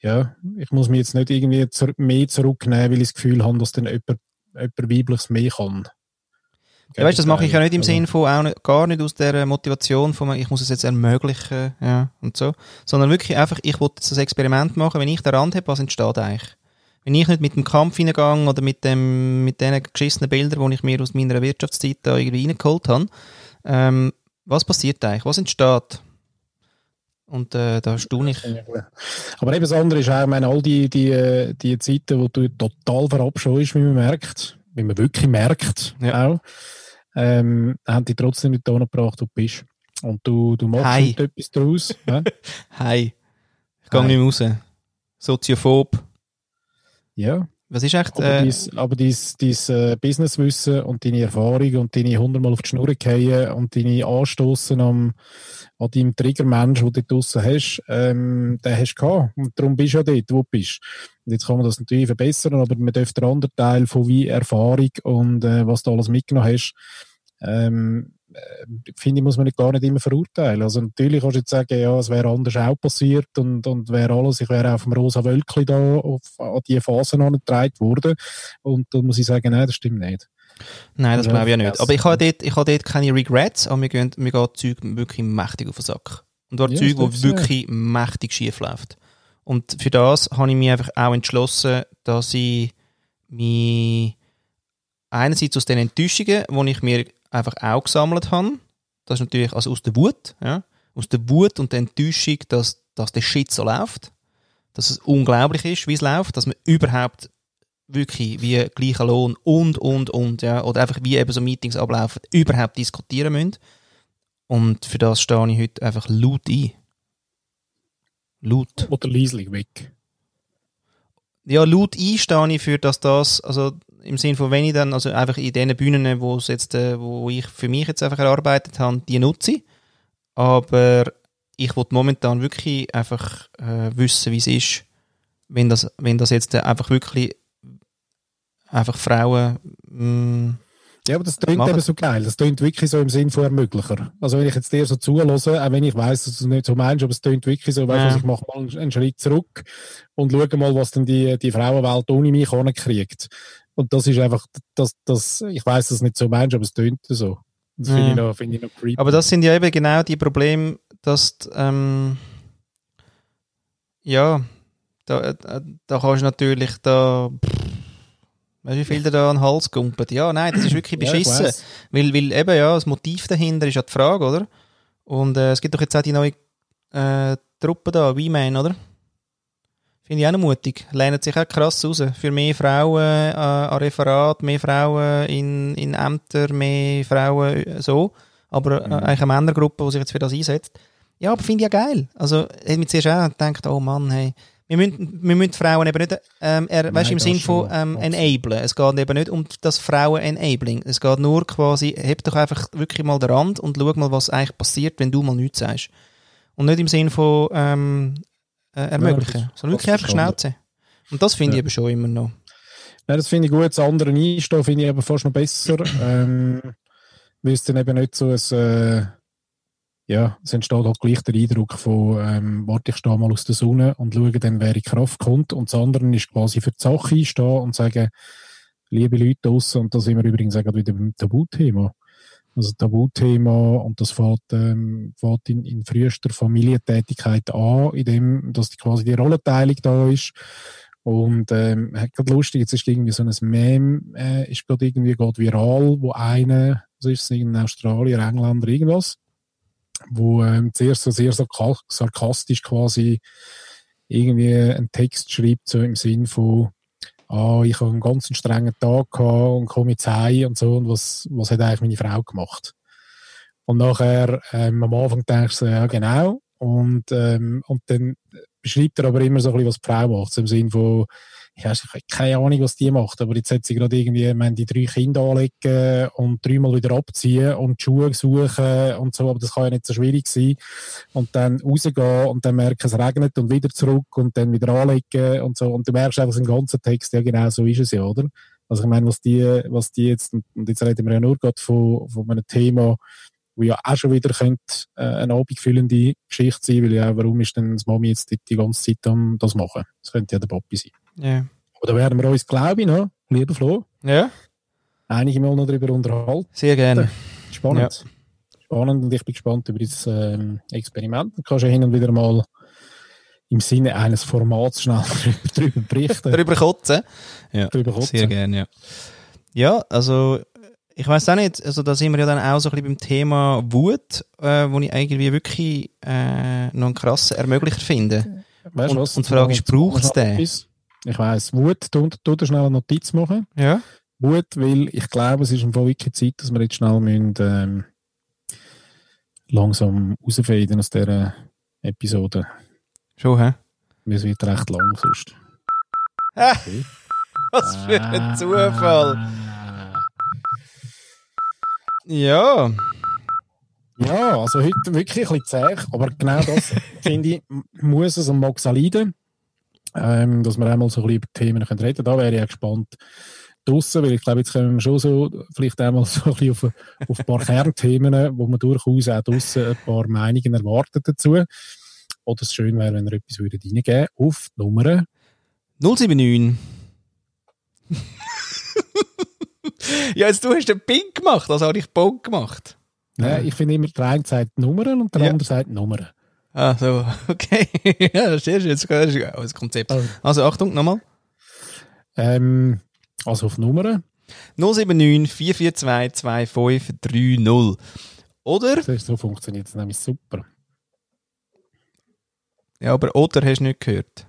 ja, ich muss mich jetzt nicht irgendwie mehr zurücknehmen, weil ich das Gefühl habe, dass dann jemand, jemand Weibliches mehr kann. Ja, weißt, das mache ich ja nicht im Also, Sinn von auch nicht, gar nicht aus der Motivation von ich muss es jetzt ermöglichen, ja, und so. Sondern wirklich einfach, ich wollte jetzt das Experiment machen, wenn ich den Rand habe, was entsteht eigentlich? Wenn ich nicht mit dem Kampf hineingehe oder mit dem, mit den geschissenen Bildern, die ich mir aus meiner Wirtschaftszeit da irgendwie reingeholt habe, ähm, was passiert eigentlich? Was entsteht? Und äh, da staune ich. Aber eben das andere ist auch, ich meine, all die, die, äh, die Zeiten, wo du total verabscheust, wie man merkt, wie man wirklich merkt, Ja. auch, ähm, haben die trotzdem nicht da gebracht, wo du bist. Und du, du machst Hi. etwas daraus. ja? Hi. Ich gehe nicht mehr raus. Soziophob. ja. Was ist echt, Aber äh, dein, aber dein, dein äh, Businesswissen und deine Erfahrung und deine hundertmal auf die Schnur fallen und deine Anstoßen am, an deinem Triggermensch, den du draussen hast, ähm, den hast du gehabt. Und darum bist du ja dort, wo du bist. Und jetzt kann man das natürlich verbessern, aber man darf den anderen Teil von wie Erfahrung und äh, was du alles mitgenommen hast, ähm, äh, finde ich, muss man nicht gar nicht immer verurteilen. Also natürlich kannst du jetzt sagen, ja, es wäre anders auch passiert und, und wäre alles, ich wäre auf dem rosa Wölkli da auf, an die Phasen angetragen worden. Und dann muss ich sagen, nein, das stimmt nicht. Nein, das glaube ich ja nicht. Aber ich habe dort, ich habe dort keine Regrets, aber mir gehen, mir geht Zeug wirklich mächtig auf den Sack. Und zwar Ja, Zeug, wo ich wirklich mächtig schief läuft. Und für das habe ich mich einfach auch entschlossen, dass ich mich einerseits aus den Enttäuschungen, die ich mir einfach auch gesammelt habe, das ist natürlich also aus der Wut, ja, aus der Wut und der Enttäuschung, dass, dass der Shit so läuft, dass es unglaublich ist, wie es läuft, dass man überhaupt wirklich wie gleicher Lohn und, und, und, ja, oder einfach wie eben so Meetings ablaufen, überhaupt diskutieren müssen. Und für das stehe ich heute einfach laut ein. Laut. Oder leislich weg. Ja, laut ein stehe ich für, dass das, also im Sinne von, wenn ich dann, also einfach in den Bühnen, wo es jetzt, äh, wo ich für mich jetzt einfach erarbeitet habe, die nutze ich. Aber ich will momentan wirklich einfach äh, wissen, wie es ist, wenn das, wenn das jetzt äh, einfach wirklich einfach Frauen mh, Ja, aber das klingt eben so geil. Das klingt wirklich so im Sinn von Ermöglicher. Also wenn ich jetzt dir so zuhöre, auch wenn ich weiss, dass du es nicht so meinst, aber es klingt wirklich so, weißt du, Ja. was, ich mache mal einen, Schritt zurück und schaue mal, was denn die, die Frauenwelt ohne mich kriegt. Und das ist einfach, das, das, ich dass du es nicht so meinst, aber es klingt so. Das finde ich Ja. noch, finde ich noch creepy. Aber das sind ja eben genau die Probleme, dass ähm, ja, da, da, da kannst du natürlich da weißt du, wie viel dir da an den Hals gumpet. Ja, nein, das ist wirklich Ja, ich beschissen. weiss. weil, weil eben ja, das Motiv dahinter ist ja die Frage, oder? Und äh, es gibt doch jetzt auch die neue äh, Truppe da, V-Man, oder? Finde ich auch noch mutig. Lehnen sich auch krass raus. Für mehr Frauen äh, an Referat, mehr Frauen in, in Ämter, mehr Frauen äh, so. Aber äh, eigentlich eine Männergruppe, die sich jetzt für das einsetzt. Ja, aber finde ich ja geil. Also, ich habe mir zuerst auch gedacht, oh Mann, hey. Wir müssen, wir müssen Frauen eben nicht, ähm, er, weißt, im das Sinn von ähm, enablen. Es geht eben nicht um das Frauen-Enabling. Es geht nur quasi, heb doch einfach wirklich mal den Rand und schau mal, was eigentlich passiert, wenn du mal nichts sagst. Und nicht im Sinn von ähm, äh, ermöglichen, das- sondern wirklich einfach. Schnauze. Und das finde ich Ja. eben schon immer noch. Ja, das finde ich gut. Das andere Einstehen finde ich aber fast noch besser. ähm, weil es dann eben nicht so ein, äh, ja, es entsteht halt gleich der Eindruck von, ähm, warte, ich stehe mal aus der Sonne und schaue dann, wer in Kraft kommt. Und das andere ist quasi für die Sache einstehen und sagen, liebe Leute draussen, und da sind wir übrigens auch wieder beim Tabuthema. Also Tabuthema, und das fängt, ähm, fängt in, in frühester Familientätigkeit an, in dem, dass die quasi die Rollenteilung da ist. Und ähm, gerade lustig, jetzt ist irgendwie so ein Meme, äh, ist gerade irgendwie gerade viral, wo einer, was ist es, irgendein Australier, Engländer, irgendwas, wo ähm, zuerst so sehr sarkastisch quasi irgendwie einen Text schreibt, so im Sinn von, ah, ich habe einen ganz strengen Tag gehabt und komme jetzt heim und so, und was, was hat eigentlich meine Frau gemacht? Und nachher, ähm, am Anfang denkst du, ja, genau. Und, ähm, und dann beschreibt er aber immer so ein bisschen, was die Frau macht. Im Sinn von, ja, ich habe keine Ahnung, was die macht, aber jetzt hat sie gerade irgendwie, ich meine, die drei Kinder anlegen und dreimal wieder abziehen und die Schuhe suchen und so, aber das kann ja nicht so schwierig sein. Und dann rausgehen und dann merken, es regnet und wieder zurück und dann wieder anlegen und so. Und du merkst einfach im ganzen Text, ja genau so ist es ja, oder? Also ich meine, was die, was die jetzt, und und jetzt reden wir ja nur gerade von, von einem Thema, wo ja auch schon wieder könnte, äh, eine abendfüllende Geschichte sein, weil ja, warum ist denn das Mami jetzt die, die ganze Zeit am das machen? Das könnte ja der Papi sein. Ja. Oder werden wir uns, glaube ich, noch, lieber Flo, Ja, einige Mal noch darüber unterhalten. sehr gerne. Spannend. Spannend und ich bin gespannt über dieses ähm, Experiment. Du kannst ja hin und wieder mal im Sinne eines Formats schnell darüber, berichten. Darüber kotzen. Ja, Darüber kotzen. sehr gerne, ja. Ja, also ich weiß auch nicht, also da sind wir ja dann auch so ein bisschen beim Thema Wut, äh, wo ich irgendwie wirklich äh, noch einen krassen Ermöglicher finde. Weißt du Und- was? und die Frage ist, braucht's den? Etwas? Ich weiss, Wut, tu, tu dir schnell eine Notiz machen. Ja. Wut, weil ich glaube, es ist im Fall wirklich Zeit, dass wir jetzt schnell müssen, ähm, langsam rausfaden aus dieser Episode. Schon, hä? Es wird recht lang sonst. Was für Ah. ein Zufall. Ja. Ja, also heute wirklich ein bisschen zäh, aber genau das, finde ich, muss es und mag leiden, ähm, dass wir einmal so ein bisschen über Themen können reden können. Da wäre ich auch gespannt draussen, weil ich glaube, jetzt können wir schon so vielleicht einmal so ein bisschen auf, auf ein paar Kernthemen, wo man durchaus auch draussen ein paar Meinungen erwartet dazu. Oder es schön wäre, wenn ihr etwas würdet reingeben auf die Nummer. 079. ja, jetzt du hast den Pink gemacht, also habe ich Bock gemacht. Nein, ich finde immer, der eine sagt Nummern und der Ja. andere sagt Nummern. Ah, so, okay. ja, das ist jetzt das Konzept. Also. Also Achtung, nochmal. Ähm, also auf Nummern. 079 442 2530. Oder? Das ist, so funktioniert es nämlich super. Ja, aber oder hast du nicht gehört.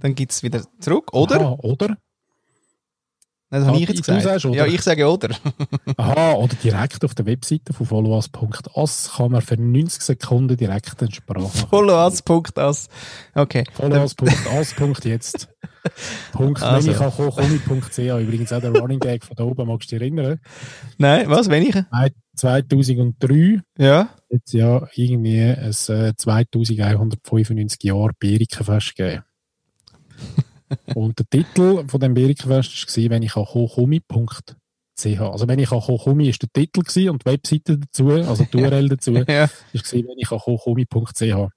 Dann gibt es wieder zurück, oder? Aha, oder? Das habe ich jetzt gesagt. sagst? Ja, ich sage oder. Aha, oder direkt auf der Webseite von followus.as kann man für 90 Sekunden direkt eine Sprache Followus.as. Okay. Followus.as.jetzt. Punkt Also. also. Übrigens auch der Running Gag von da oben, magst du dich erinnern? Nein, was, wenn ich? 2003 Ja. jetzt ja irgendwie ein äh, 2195 Jahre Berikenfest gegeben. Und der Titel von dem Berikenfest war, wenn ich an hochumi.ch. Also wenn ich an hochumi ist der Titel gewesen und die Webseite dazu, also die URL dazu, Ja. gewesen, wenn ich an hochumi.ch.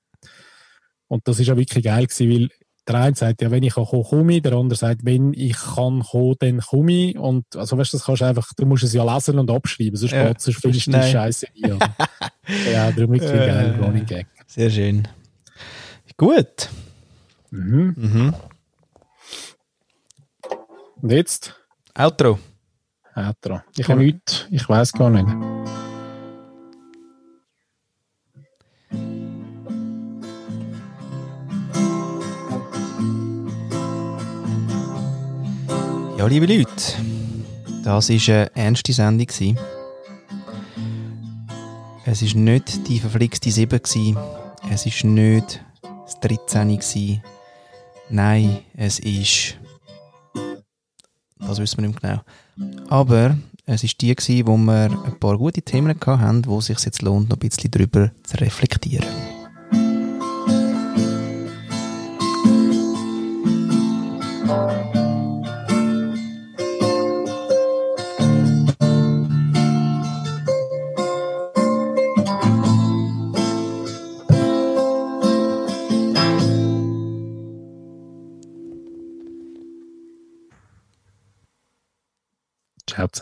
Und das ist ja wirklich geil gewesen, weil der eine sagt ja, wenn ich kann komme, der andere sagt, wenn ich kann kommen, dann komme ich. Und, also weißt du, das kannst du einfach, du musst es ja lesen und abschreiben, sonst Ja. sonst findest du die. Scheiße nie. Ja, darum wirklich Äh. geiler Running Gag. Sehr schön. Gut. Mhm. Mhm. Und jetzt? Outro. Outro. Ich habe nichts, ich weiß gar nicht. Ja, liebe Leute, das war eine ernste Sendung. Es war nicht die verflixte 7, es war nicht das 13. Nein, es war das wissen wir nicht genau. Aber es war die, gewesen, wo wir ein paar gute Themen hatten, wo es sich jetzt lohnt, noch ein bisschen darüber zu reflektieren.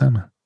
Ciao zusammen.